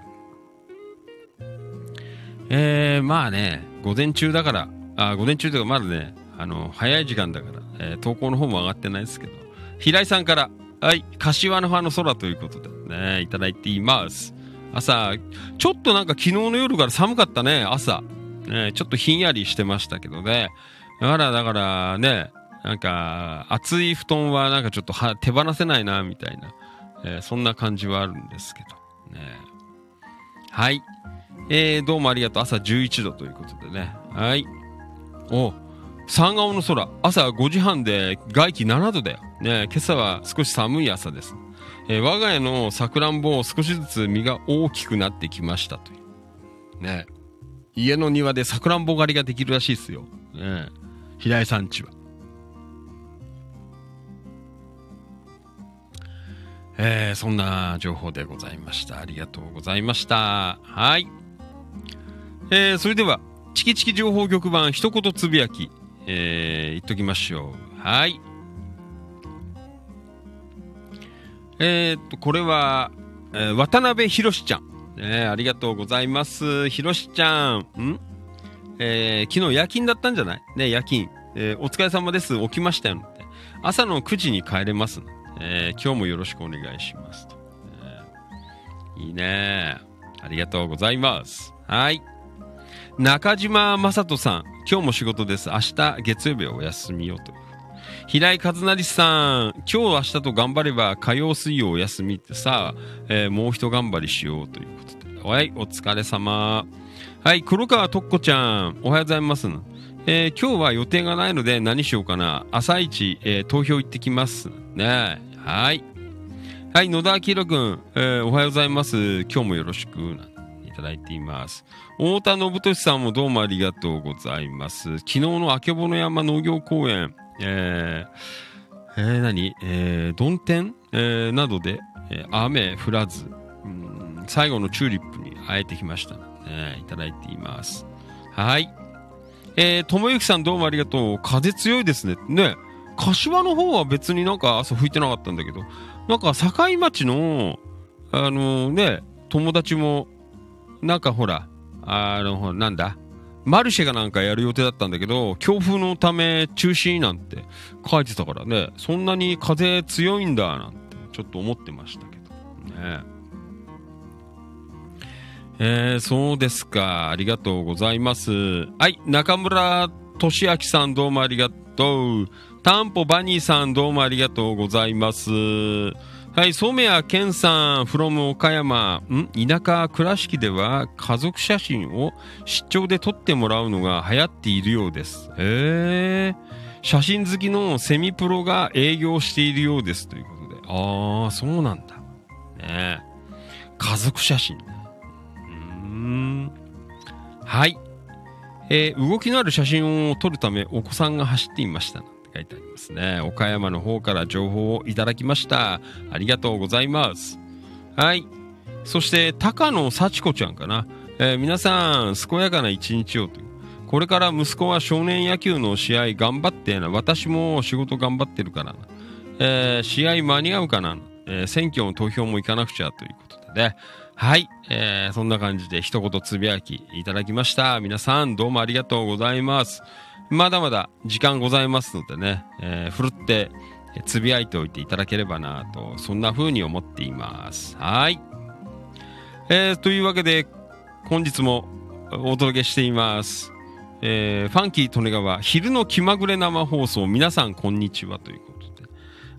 えー、まあね、午前中だから、あ、午前中というかまだね、あの、早い時間だから、えー投稿の方も上がってないですけど、平井さんから、はい、柏の葉の空ということでね、いただいています。朝、ちょっとなんか昨日の夜から寒かったね、朝。ね、ちょっとひんやりしてましたけどね。だから、だからね、なんか、暑い布団はなんかちょっと手放せないな、みたいな、えーそんな感じはあるんですけど。ね。はい。えー、どうもありがとう。朝11度ということでね。はい。お三顔の空。朝5時半で外気7度だよ。ね今朝は少し寒い朝です。えー我が家のさくらんぼ少しずつ実が大きくなってきましたという。ね家の庭でさくらんぼ狩りができるらしいですよ。ね平井さんちは。えーそんな情報でございました。ありがとうございました。はい。えーそれでは、チキチキ情報局版一言つぶやき、えー言っときましょう。はい。えーっと、これは、えー渡辺博ちゃん。ね、ありがとうございます。ひろしちゃん。ん？えー昨日夜勤だったんじゃない？ね、夜勤。えーお疲れ様です。起きましたよ、朝の9時に帰れます、えー今日もよろしくお願いしますと。えーいいね。ありがとうございます。はい。中島正人さん、今日も仕事です。明日月曜日はお休みよと。平井和成さん、今日明日と頑張れば火曜水曜お休みってさ、えーもう一頑張りしようということで。はい、お疲れ様。はい、黒川とっこちゃん、おはようございます。えー今日は予定がないので何しようかな。朝一、えー投票行ってきます。ねはい。はい、野田明宏くん、えーおはようございます。今日もよろしく、いただいています。太田信俊さんもどうもありがとうございます。昨日のあけぼの山農業公園、えー、えー何？えー、曇天、えーなどで、えー雨降らず、うん最後のチューリップに会えてきました、ね。いただいています。はい。えー、ともゆきさんどうもありがとう。風強いですね。ね。柏の方は別になんか朝吹いてなかったんだけど、なんか境町の、あのね、友達も、なんかほら、あの、なんだ、マルシェがなんかやる予定だったんだけど、強風のため中止なんて書いてたからね、そんなに風強いんだなんてちょっと思ってましたけど。ねえー、そうですか。ありがとうございます。はい、中村俊明さんどうもありがとう。タンポバニーさんどうもありがとうございます。はい、染谷健さん from 岡山。ん？田舎倉敷では家族写真を出張で撮ってもらうのが流行っているようです。へえ。写真好きのセミプロが営業しているようですということで。ああ、そうなんだ。ね家族写真ね。はい。えー動きのある写真を撮るためお子さんが走っていました。なんて書いてありますね。岡山の方から情報をいただきました。ありがとうございます。はい。そして、高野幸子ちゃんかな。えー皆さん、健やかな一日をという。これから息子は少年野球の試合頑張ってな。私も仕事頑張ってるからな。えー試合間に合うかな。え選挙の投票も行かなくちゃということでね。はい。えーそんな感じで一言つぶやきいただきました。皆さんどうもありがとうございます。まだまだ時間ございますのでね、えーふるってつぶやいておいていただければなと、そんな風に思っています。はい。えーというわけで、本日もお届けしています。えーファンキー利根川昼の気まぐれ生放送皆さんこんにちはということ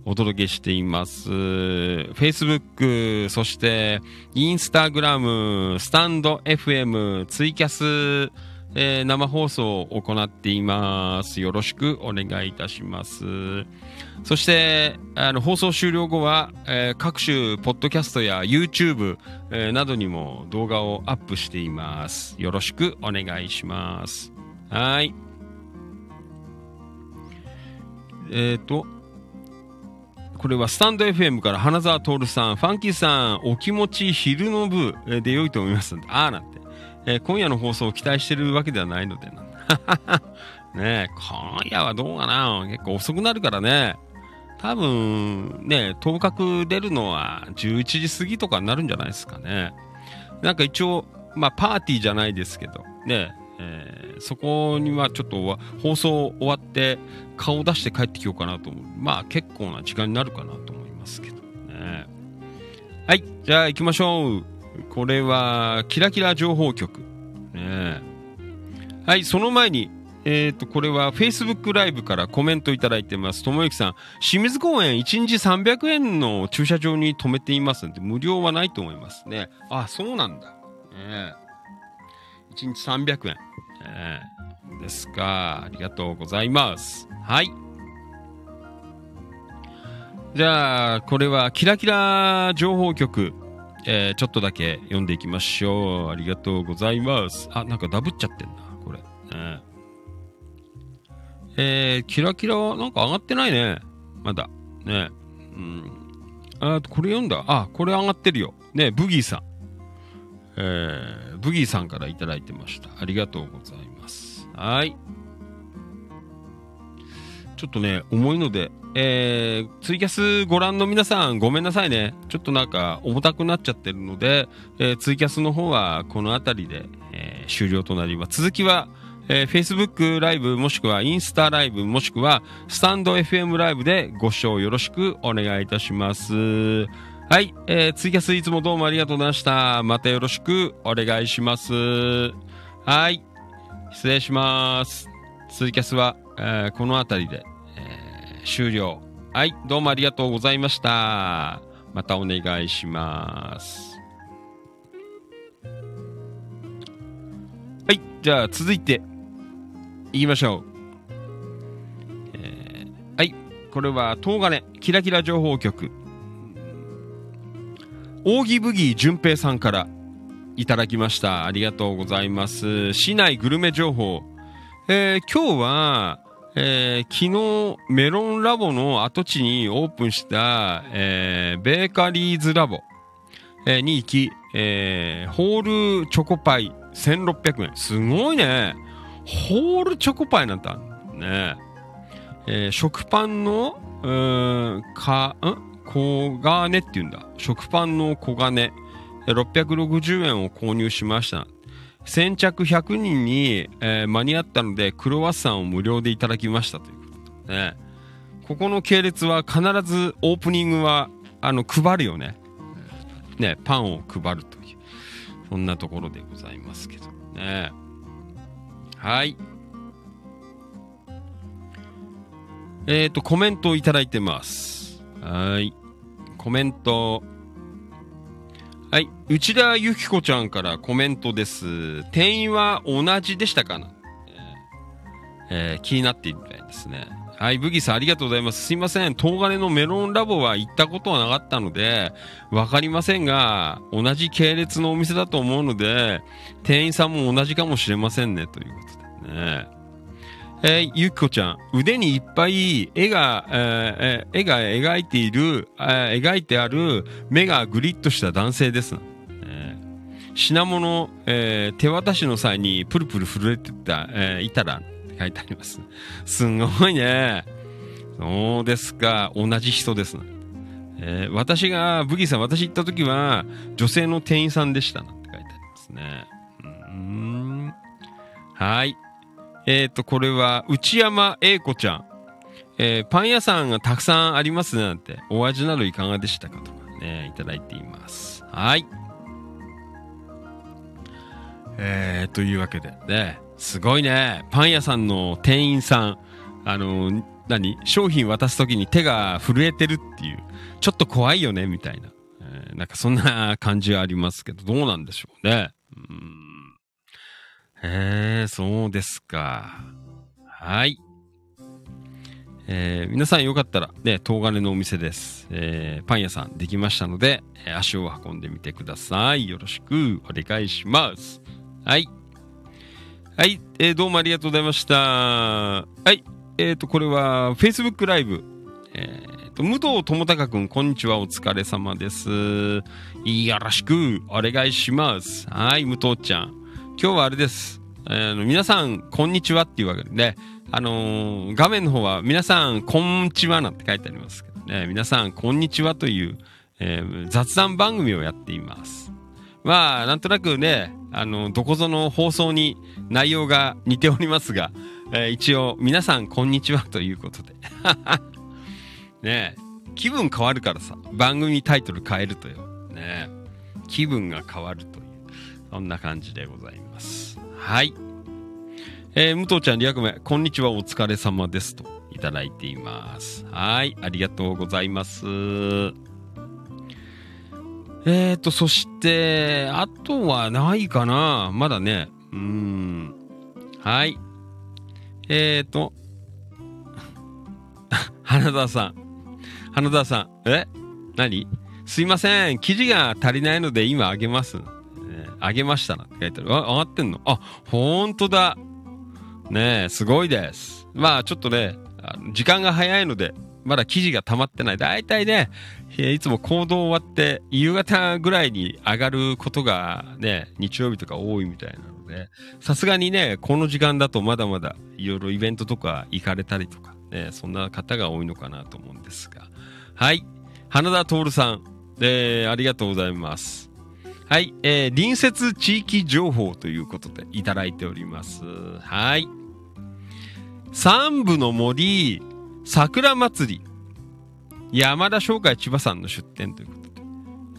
お届けしています。Facebook、そして、インスタグラム、スタンド FM、ツイキャス、えー生放送を行っています。よろしくお願いいたします。そして、あの、放送終了後は、えー各種、ポッドキャストや YouTube、えーなどにも動画をアップしています。よろしくお願いします。はい。えっ、と、これはスタンド FM から花澤徹さん、ファンキーさん、お気持ち昼の部で良いと思いますので、あーなんて、えー今夜の放送を期待してるわけではないのでな。ね、今夜はどうかな結構遅くなるからね。多分、ね、当確出るのは11時過ぎとかになるんじゃないですかね。なんか一応、まあパーティーじゃないですけど、ね、えーそこにはちょっと放送終わって顔出して帰ってきようかなと思う。まあ結構な時間になるかなと思いますけどね。はい、じゃあ行きましょう。これは、キラキラ情報局。ねはい、その前に、えっ、と、これは Facebook ライブからコメントいただいてます。ともゆきさん、清水公園1日300円の駐車場に止めていますので、無料はないと思いますね。あ、そうなんだ。ねえ1日300円。ええですか。ありがとうございます。はい。じゃあ、これはキラキラ情報局。えーちょっとだけ読んでいきましょう。ありがとうございます。あ、なんかダブっちゃってんな、これ。ねえーキラキラはなんか上がってないね。まだ。ねうん。あ、これ読んだ。あ、これ上がってるよ。ねブギーさん。えーブギーさんからいいてました。ありがとうございます。はい。ちょっとね、重いので、えー、ツイキャスご覧の皆さん、ごめんなさいね。ちょっとなんか重たくなっちゃってるので、えーツイキャスの方はこの辺りで、えー終了となります。続きは、えー Facebook ライブもしくはインスタライブもしくはスタンド FM ライブでご視聴よろしくお願いいたします。はい、えー、ツイキャスいつもどうもありがとうございました。またよろしくお願いします。はい、失礼します。ツイキャスは、えーこの辺りで、えー終了。はい、どうもありがとうございました。またお願いします。はい、じゃあ続いて、行きましょう。えーはい、これは東金キラキラ情報局。オーギブギー淳平さんからいただきました。ありがとうございます。市内グルメ情報。えー今日は、えー昨日メロンラボの跡地にオープンした、えーベーカリーズラボ、に行き、えーホールチョコパイ1600円。すごいね。ホールチョコパイなんてあるのね。えー食パンの、うん、か、ん？黄金って言うんだ。食パンの黄金。660円を購入しました。先着100人に、えー間に合ったので、クロワッサンを無料でいただきましたということでね。ここの系列は必ずオープニングは、あの、配るよね。ね、パンを配るという。そんなところでございますけどね。はい。えっ、と、コメントをいただいてます。はい。コメント。はい。内田由紀子ちゃんからコメントです。店員は同じでしたかな、えーえ気になっているみたいですね。はい。ブギさんありがとうございます。すいません。東金のメロンラボは行ったことはなかったので、わかりませんが、同じ系列のお店だと思うので、店員さんも同じかもしれませんね、ということでね。えーゆきこちゃん、腕にいっぱい絵が、えー絵が描いている、えー描いてある目がグリッとした男性です。えー品物、えー手渡しの際にプルプル震えてた、えーいたらって書いてあります。すごいね。そうですか。同じ人です。えー私が、ブギーさん、私行った時は、女性の店員さんでしたなって書いてありますね。うん。はい。えっ、と、これは、内山英子ちゃん。えーパン屋さんがたくさんありますなんて、お味などいかがでしたかとかね、いただいています。はい。えー、というわけで、ね、すごいね。パン屋さんの店員さん、あの何商品渡すときに手が震えてるっていう、ちょっと怖いよね、みたいな。えーなんかそんな感じはありますけど、どうなんでしょうね。うんへえ、そうですか。はい。えー皆さんよかったら、ね、東金のお店です。えーパン屋さんできましたので、え足を運んでみてください。よろしくお願いします。はい。はい、えーどうもありがとうございました。はい。えっ、と、これは、Facebook ライブ。えーと、武藤智隆くん、こんにちは。お疲れ様です。よろしくお願いします。はい、武藤ちゃん。今日はあれです。あの皆さん、こんにちはっていうわけでね、あのー画面の方は、皆さん、こんちはなんて書いてありますけどね、皆さん、こんにちはという、えー雑談番組をやっています。まあ、なんとなくね、あの、どこぞの放送に内容が似ておりますが、えー一応、皆さん、こんにちはということで。ね気分変わるからさ、番組タイトル変えるとよ。ね気分が変わると、そんな感じでございます。はい。えー、武藤ちゃん、リアクメ、こんにちは、お疲れ様です。と、いただいています。はい、ありがとうございます。えーと、そして、あとはないかなまだね。うーん。はい。えーと、花田さん。花田さん。え？何？すいません。記事が足りないので今あげます。えーあげましたなって書いてある。あ、上がってんの？あ、ほんとだ。ねえ、すごいです。まあちょっとね、時間が早いので、まだ記事が溜まってない。だいたいね、いつも行動終わって、夕方ぐらいに上がることがね、日曜日とか多いみたいなので、さすがにね、この時間だとまだまだいろいろイベントとか行かれたりとか、ね、そんな方が多いのかなと思うんですが。はい。花田徹さん、えーありがとうございます。はい。えー隣接地域情報ということでいただいております。はい。三部の森、桜祭り、山田商会千葉さんの出店ということで。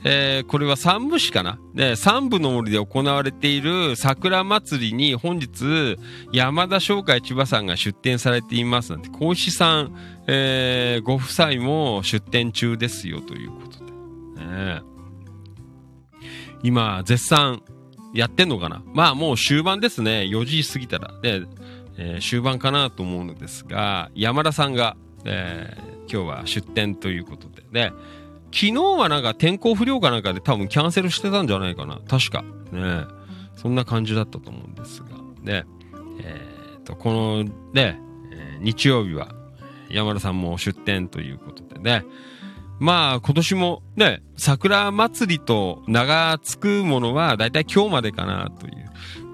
えーこれは三部市かな？で、三部の森で行われている桜祭りに本日、山田商会千葉さんが出展されていますので、小石さん、えーご夫妻も出展中ですよということで。ね今、絶賛やってんのかな？まあもう終盤ですね。4時過ぎたら。で、えー終盤かなと思うのですが、山田さんが、えー今日は出店ということで。で、昨日はなんか天候不良かなんかで多分キャンセルしてたんじゃないかな。確か。ねそんな感じだったと思うんですが。で、えーと、このね、えー日曜日は山田さんも出店ということでね。まあ今年もね、桜祭りと名が付くものはだいたい今日までかなという。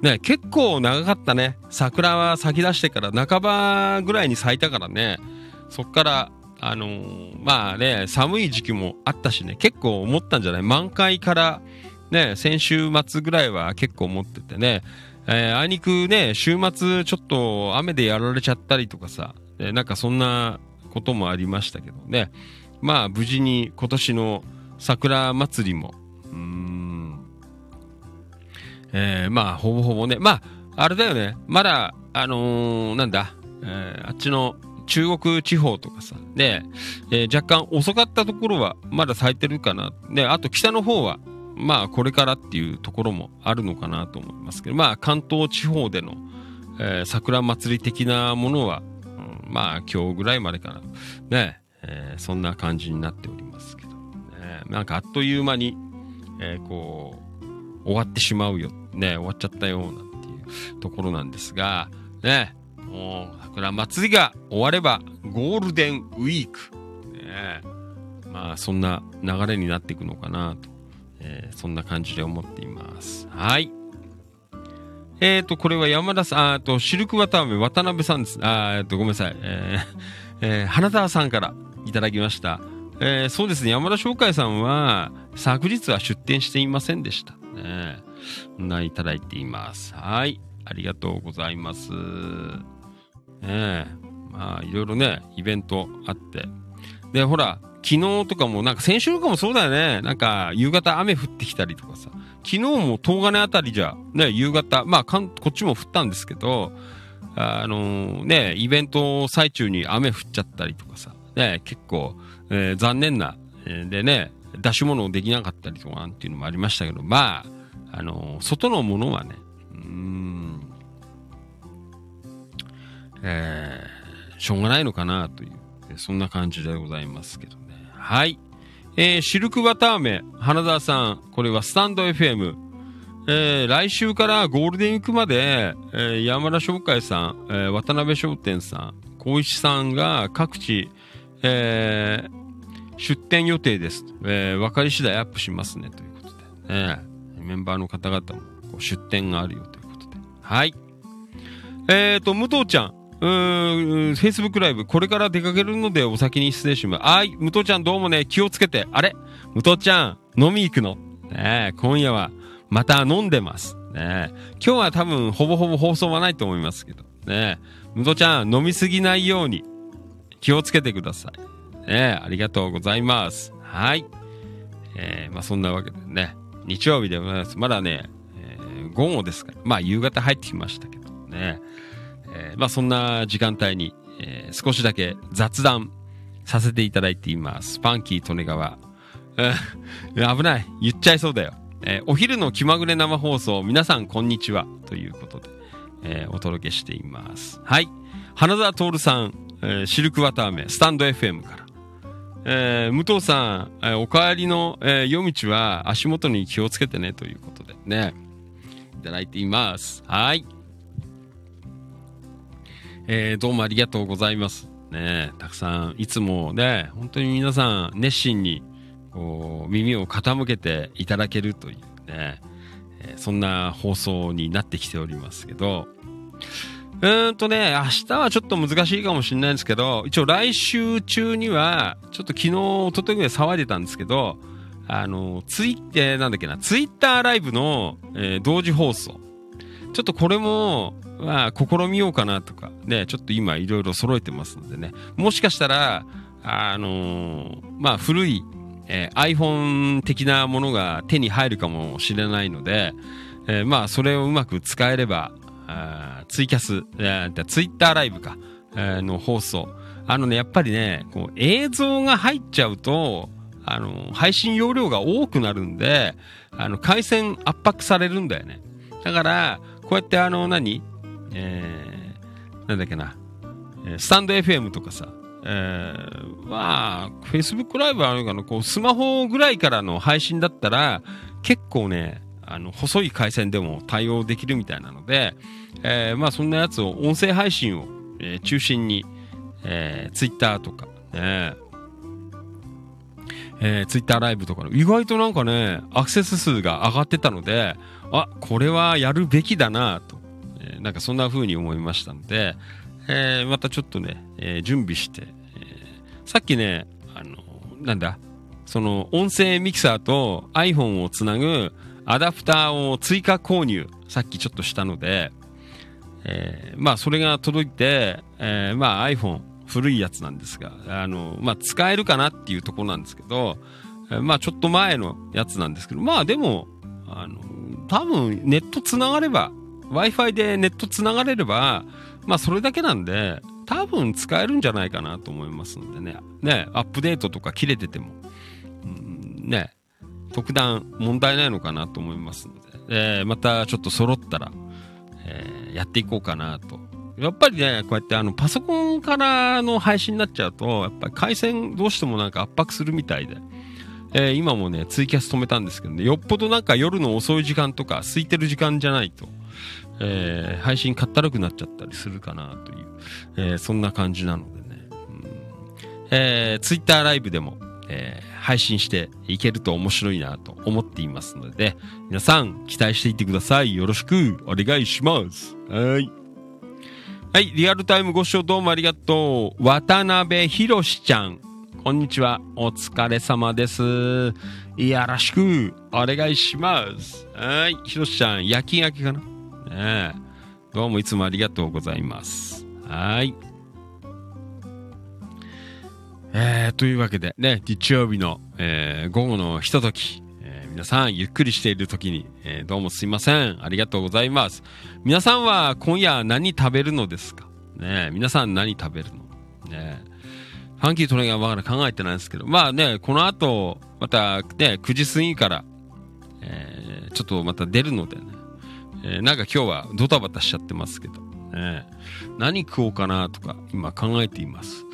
ね、結構長かったね。桜は咲き出してから半ばぐらいに咲いたからね。そっから、あのーまあね、寒い時期もあったしね、結構思ったんじゃない？満開から、ね、先週末ぐらいは結構思っててね、えーあいにくね、週末ちょっと雨でやられちゃったりとかさ、えなんかそんなこともありましたけどね。まあ無事に今年の桜祭りも、うん、えーまあほぼほぼね、まああれだよね、まだ、あのーなんだ、えーあっちの中国地方とかさ、で、えー若干遅かったところはまだ咲いてるかな。で、あと北の方は、まあこれからっていうところもあるのかなと思いますけど、まあ関東地方での、えー桜祭り的なものは、うんまあ今日ぐらいまでかな。ね、えーそんな感じになっておりますけど、ね、なんかあっという間に、えーこう、終わってしまうよ。ね、終わっちゃったよう、なんていうところなんですが、ね、もう桜祭りが終わればゴールデンウィーク。ね、まあそんな流れになっていくのかなと、えーそんな感じで思っています。はい。えっ、ー、と、これは山田さん、あと、シルクワターメ渡辺さんです。あーと、ごめんなさい。えーえー花澤さんからいただきました。えーそうですね、山田商会さんは、昨日は出店していませんでした。ね、こんないただいています。はい。ありがとうございます。ねえ。まあ、いろいろね、イベントあって。で、ほら、昨日とかも、なんか先週とかもそうだよね。なんか、夕方雨降ってきたりとかさ。昨日も東金あたりじゃ、ね、夕方、まあ、かんこっちも降ったんですけど、あのね、イベント最中に雨降っちゃったりとかさ。ね、結構、えー残念な、えーでね、出し物できなかったりとかなんていうのもありましたけど、まあ、あの外のものはね、うん、えーしょうがないのかなという、そんな感じでございますけどね。はい。えーシルクバターメ、花澤さん、これはスタンド FM。えー来週からゴールデンウィークまで、えー山田商会さん、えー渡辺商店さん、小石さんが各地、えー出店予定です。えー分かり次第アップしますね、ということで。ね、メンバーの方々もこう出店があるよということで。はい。えーと、武藤ちゃん。うーん、Facebook ライブ、これから出かけるのでお先に失礼します。はい、武藤ちゃんどうもね、気をつけて。あれ？武藤ちゃん、飲み行くの？ね今夜は、また飲んでます。ね今日は多分、ほぼほぼ放送はないと思いますけど。ねえ武藤ちゃん、飲みすぎないように、気をつけてください。ねえありがとうございます。はい。えーまあそんなわけでね、日曜日でございます。まだね、えー午後ですから、まあ夕方入ってきましたけどね。えーまあそんな時間帯に、えー少しだけ雑談させていただいています。パンキー利根川。えー危ない。言っちゃいそうだよ。えーお昼の気まぐれ生放送、皆さんこんにちは。ということで、えーお届けしています。はい。花澤徹さん、えーシルクワターメ、スタンド FM から。えー武藤さん、えーお帰りの、えー夜道は足元に気をつけてねということでね、いただいています。はい。えーどうもありがとうございます。ねたくさん、いつもね、本当に皆さん熱心に、こう、耳を傾けていただけるというね、えーそんな放送になってきておりますけど、うーんとね、明日はちょっと難しいかもしれないんですけど、一応来週中には、ちょっと昨日、一昨日ぐらい騒いでたんですけど、あの、ツイえーなんだっけな、ツイッターライブの、えー同時放送。ちょっとこれも、まあ、試みようかなとか、ね、ちょっと今いろいろ揃えてますのでね、もしかしたら、あのーまあ、古い、えー iPhone 的なものが手に入るかもしれないので、えーまあ、それをうまく使えれば、ツイキャス、えー、ツイッターライブか、えーの放送。あのね、やっぱりね、こう映像が入っちゃうと、あの、配信容量が多くなるんで、あの、回線圧迫されるんだよね。だから、こうやってあの、何？えー、なんだっけな、スタンド FM とかさ、えー、まあ、Facebook ライブあるかな、こう、スマホぐらいからの配信だったら、結構ね、あの、細い回線でも対応できるみたいなので、えーまあ、そんなやつを、音声配信を、えー中心に、えー、Twitter とか、ね、えー、ツイッターライブとか、意外となんかね、アクセス数が上がってたので、あ、これはやるべきだなと、えーなんかそんな風に思いましたので、えーまたちょっとね、えー準備して、えーさっきね、あの、なんだ、その音声ミキサーと iPhone をつなぐアダプターを追加購入、さっきちょっとしたので、えーまあそれが届いて、えーまあ iPhone 古いやつなんですが、あの、まあ使えるかなっていうところなんですけど、えーまあちょっと前のやつなんですけど、まあでも、あの、多分ネットつながれば、Wi-Fi でネットつながれれば、まあそれだけなんで、多分使えるんじゃないかなと思いますのでね。ね、アップデートとか切れてても、うんね、特段問題ないのかなと思いますので、えーまたちょっと揃ったら、やっていこうかなと。やっぱりね、こうやってあのパソコンからの配信になっちゃうと、やっぱり回線どうしてもなんか圧迫するみたいで、えー今もね、ツイキャス止めたんですけどね、よっぽどなんか夜の遅い時間とか、空いてる時間じゃないと、えー配信かったるくなっちゃったりするかなという、えーそんな感じなのでね、うん。えー、ツイッターライブでも、えー配信していけると面白いなと思っていますので、皆さん期待していってください。よろしくお願いします。はい。はい、リアルタイムご視聴どうもありがとう。渡辺博士ちゃん。こんにちは。お疲れ様です。いやらしくお願いします。はい、博士ちゃん、夜勤明けかな？ねえ。どうもいつもありがとうございます。はい。えー、というわけでね、日曜日の、えー午後のひととき、えー皆さんゆっくりしている時に、えどうもすいません。ありがとうございます。皆さんは今夜何食べるのですか？ね皆さん何食べるの？ねファンキートレーがまだ考えてないんですけど、まあね、この後、またね、9時過ぎから、えちょっとまた出るのでね、えなんか今日はドタバタしちゃってますけど、ね、何食おうかなとか今考えています。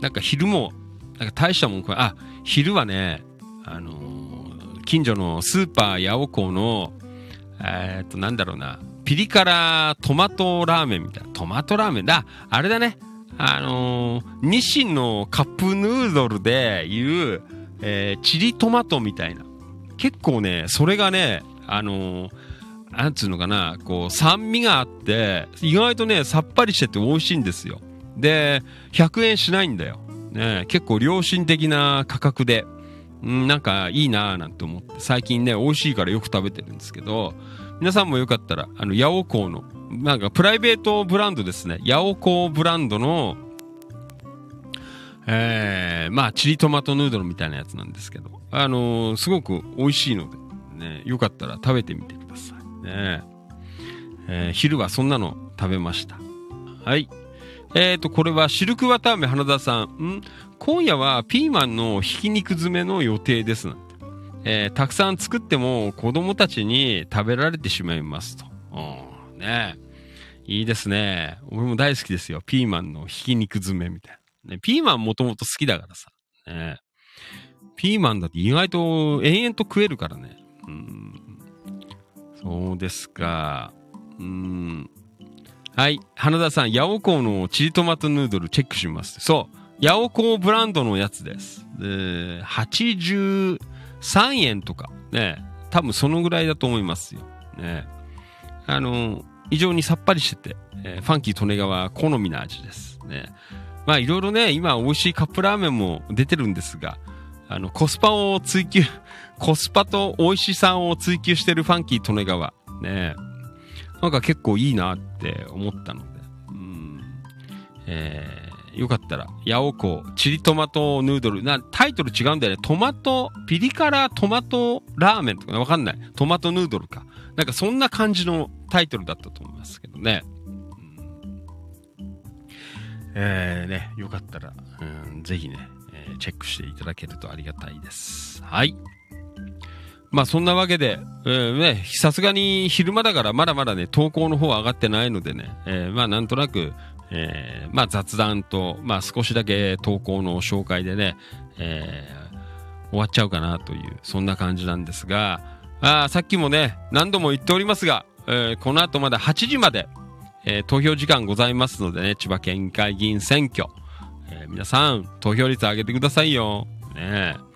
なんか昼も、なんか大したもんこれ、あ、昼はね、あのー近所のスーパー八尾港の、えーっと、なんだろうな、ピリ辛トマトラーメンみたいな。トマトラーメンだ。あれだね。あのー日清のカップヌードルでいう、えーチリトマトみたいな。結構ね、それがね、あのーなんつうのかな、こう、酸味があって、意外とね、さっぱりしてて美味しいんですよ。で、100円しないんだよ。ね、結構良心的な価格で、ん、なんかいいなぁなんて思って、最近ね、美味しいからよく食べてるんですけど、皆さんもよかったら、あの、八尾港の、なんかプライベートブランドですね。八尾港ブランドの、えー、まあ、チリトマトヌードルみたいなやつなんですけど、あのーすごく美味しいので、ね、よかったら食べてみてください。ねえー昼はそんなの食べました。はい。えーと、これはシルクワターメ花田さん。ん？今夜はピーマンのひき肉詰めの予定です。えーたくさん作っても子供たちに食べられてしまいますと。うんねいいですね。俺も大好きですよ。ピーマンのひき肉詰めみたいな。ね、ピーマンもともと好きだからさ。ね、ピーマンだって意外と延々と食えるからね。うん。そうですか。うん。はい。花田さん、ヤオコーのチリトマトヌードルチェックします。そう。ヤオコーブランドのやつです。で、83円とか。ね。多分そのぐらいだと思いますよ。ね。あの、非常にさっぱりしてて、えーファンキー利根川好みな味です。ね。まあいろいろね、今美味しいカップラーメンも出てるんですが、あの、コスパを追求、コスパと美味しさを追求してるファンキー利根川。ね。なんか結構いいなって思ったので、うん。えーよかったら、ヤオコチリトマトヌードル、な、タイトル違うんだよね。トマト、ピリ辛トマトラーメンとかねわかんない。トマトヌードルか。なんかそんな感じのタイトルだったと思いますけどね。えー、ね、よかったら、うん、ぜひね、えー、チェックしていただけるとありがたいです。はい。まあそんなわけで、えー、ね、さすがに昼間だからまだまだね、投稿の方は上がってないのでね、えー、まあなんとなく、えー、まあ雑談と、まあ少しだけ投稿の紹介でね、えー、終わっちゃうかなという、そんな感じなんですが、あさっきもね、何度も言っておりますが、えー、この後まだ8時まで、えー、投票時間ございますのでね、千葉県議会議員選挙、えー、皆さん、投票率上げてくださいよ。ねえ。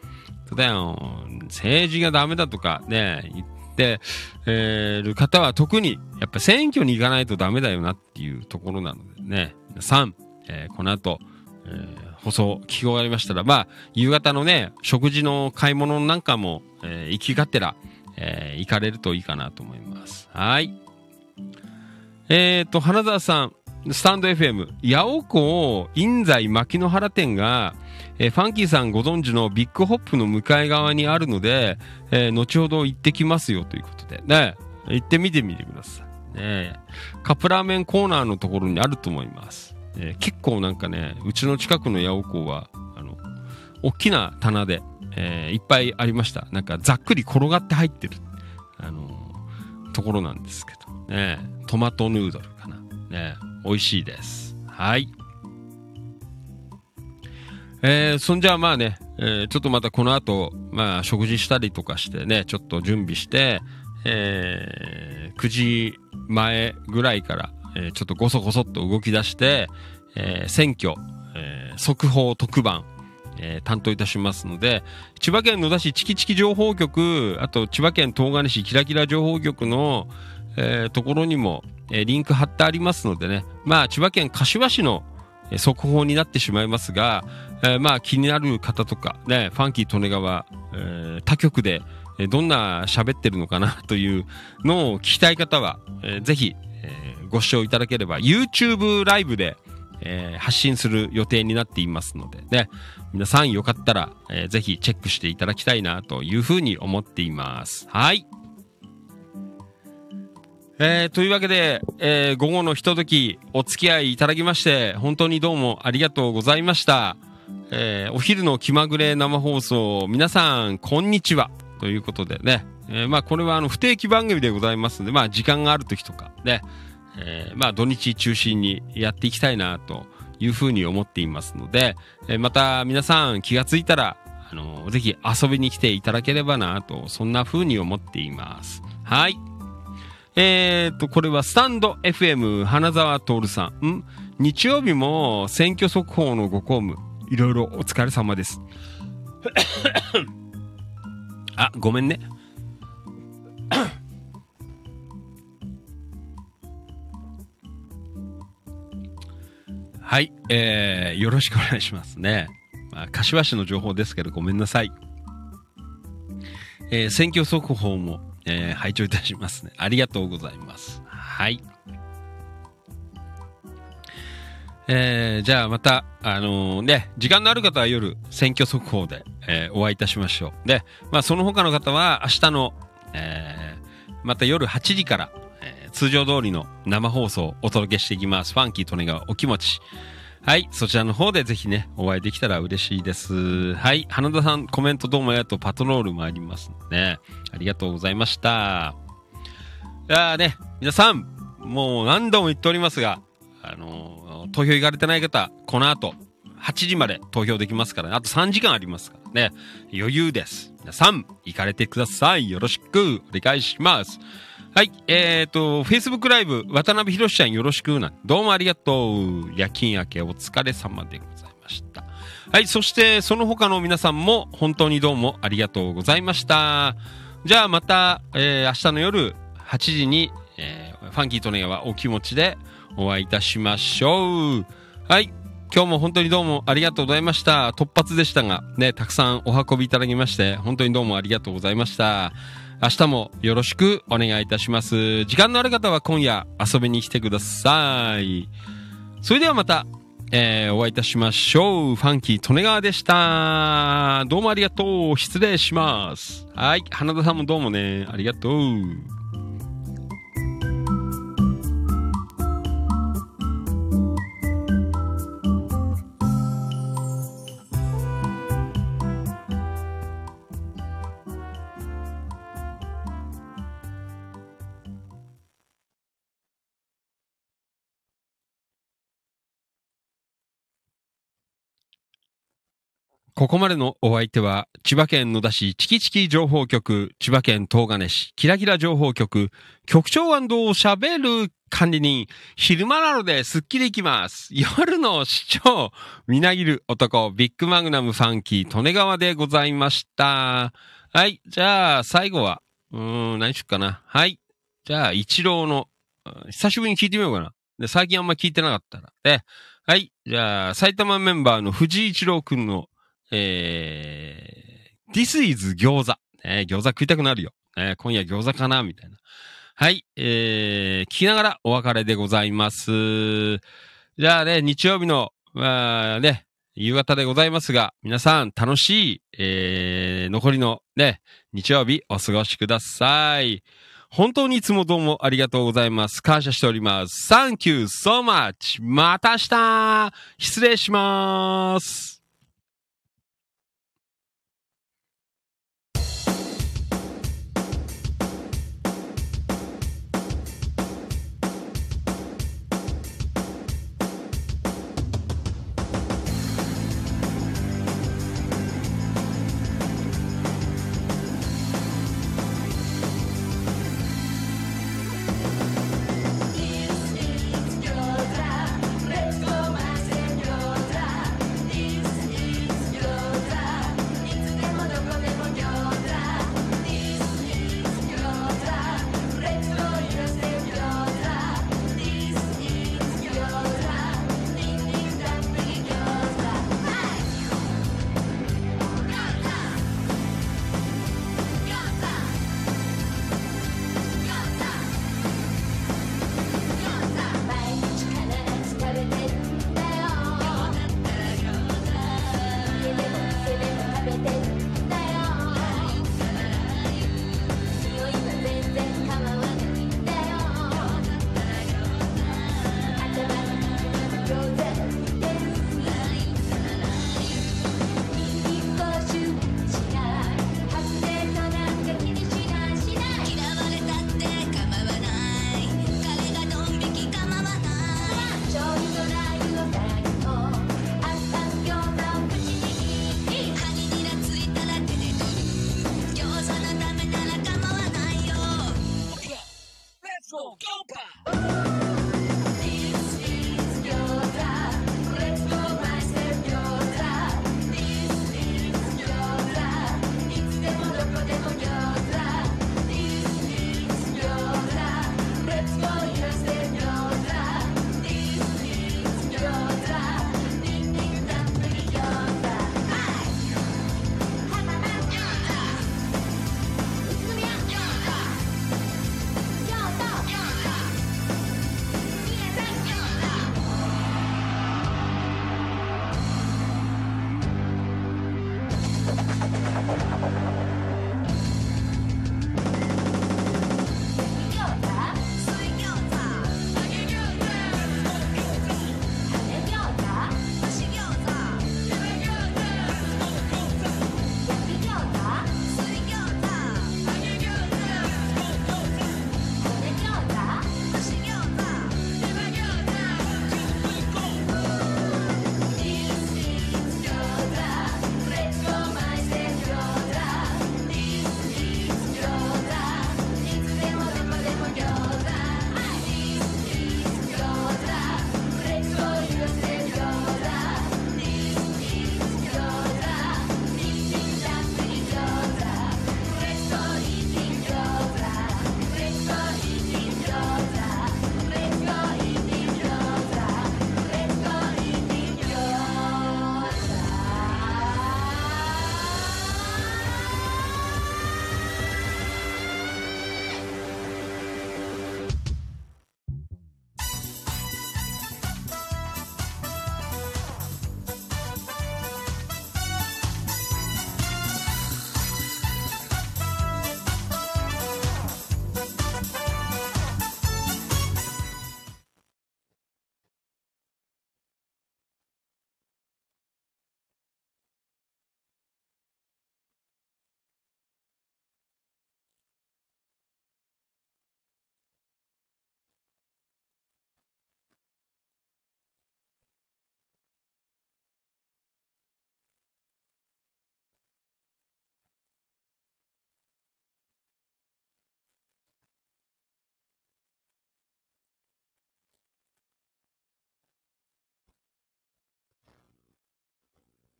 そうだよ。政治がダメだとかね、言って、え、る方は特に、やっぱ選挙に行かないとダメだよなっていうところなのでね、皆さん、えー、この後、えー、放送聞き終わりましたら、まあ、夕方のね、食事の買い物なんかも、えー、行きがてら、えー、行かれるといいかなと思います。はい。えっ、ー、と、花澤さん、スタンド FM、八尾港印西牧之原店が、えー、ファンキーさんご存知のビッグホップの向かい側にあるので、えー、後ほど行ってきますよということで、ね、行ってみてみてください。ね、カップラーメンコーナーのところにあると思います。えー、結構なんかね、うちの近くの八尾港は、あの、大きな棚で、えー、いっぱいありました。なんかざっくり転がって入ってる、あのところなんですけど、ね、トマトヌードルかな。ね、美味しいです。はい。えー、そんじゃあまあね、えー、ちょっとまたこの後、まあ食事したりとかしてね、ちょっと準備して、えー、9時前ぐらいから、えー、ちょっとごそごそっと動き出して、えー、選挙、えー、速報特番、えー、担当いたしますので、千葉県野田市チキチキ情報局、あと千葉県東金市キラキラ情報局の、えー、ところにも、えー、リンク貼ってありますのでね、まあ千葉県柏市の速報になってしまいますが、えー、まあ気になる方とか、ね、ファンキー利根川、えー、他局でどんな喋ってるのかな というのを聞きたい方は、えー、ぜひ、えー、ご視聴いただければ YouTube ライブで、えー、発信する予定になっていますのでね、皆さんよかったら、えー、ぜひチェックしていただきたいなというふうに思っています。はい。えー、というわけで、えー、午後のひとときお付き合いいただきまして、本当にどうもありがとうございました。えー、お昼の気まぐれ生放送、皆さん、こんにちは。ということでね、えー、まあ、これはあの、不定期番組でございますので、まあ、時間がある時とかね、えー、まあ、土日中心にやっていきたいな、というふうに思っていますので、えー、また皆さん気がついたら、あのぜひ遊びに来ていただければな、と、そんなふうに思っています。はい。えー、と、これはスタンド FM 花沢徹さん。ん？日曜日も選挙速報のご公務、いろいろお疲れ様です。あ、ごめんね。はい、えー、よろしくお願いしますね。まあ、柏市の情報ですけど、ごめんなさい。えー、選挙速報もえー、拝聴いたしますね。ありがとうございます。はい。えー、じゃあまた、あのー、ね、時間のある方は夜、選挙速報で、えー、お会いいたしましょう。で、まあその他の方は明日の、えー、また夜8時から、えー、通常通りの生放送をお届けしていきます。ファンキー利根川お気持ち。はい。そちらの方でぜひね、お会いできたら嬉しいです。はい。花田さん、コメントどうもありがとう。パトロールもありますね。ありがとうございました。いやね、皆さん、もう何度も言っておりますが、あのー、投票行かれてない方、この後、8時まで投票できますから、ね、あと3時間ありますからね。余裕です。皆さん、行かれてください。よろしくお願いします。はい。えっ、ー、と、Facebook ライブ、渡辺博ちゃんよろしくな。どうもありがとう。夜勤明けお疲れ様でございました。はい。そして、その他の皆さんも本当にどうもありがとうございました。じゃあまた、えー、明日の夜8時に、えー、ファンキーとネはお気持ちでお会いいたしましょう。はい。今日も本当にどうもありがとうございました。突発でしたが、ね、たくさんお運びいただきまして、本当にどうもありがとうございました。明日もよろしくお願いいたします。時間のある方は今夜遊びに来てください。それではまた、えー、お会いいたしましょう。ファンキー・利根川でした。どうもありがとう。失礼します。はい。花田さんもどうもね。ありがとう。ここまでのお相手は、千葉県野田市チキチキ情報局、千葉県東金市キラキラ情報局、局長喋る管理人、昼間なのですっきりいきます。夜の市長、みなぎる男、ビッグマグナムファンキー、利根川でございました。はい、じゃあ、最後は、うーん、何しよっかな。はい。じゃあ、一郎の、久しぶりに聞いてみようかな。で、最近あんま聞いてなかったら。で、はい。じゃあ、埼玉メンバーの藤井一郎くんの、えー、This is 餃子。ね、餃子食いたくなるよ。ね、今夜餃子かなみたいな。はい。えー、聞きながらお別れでございます。じゃあね、日曜日の、まあね、夕方でございますが、皆さん楽しい、えー、残りのね、日曜日お過ごしください。本当にいつもどうもありがとうございます。感謝しております。Thank you so much! また明日失礼します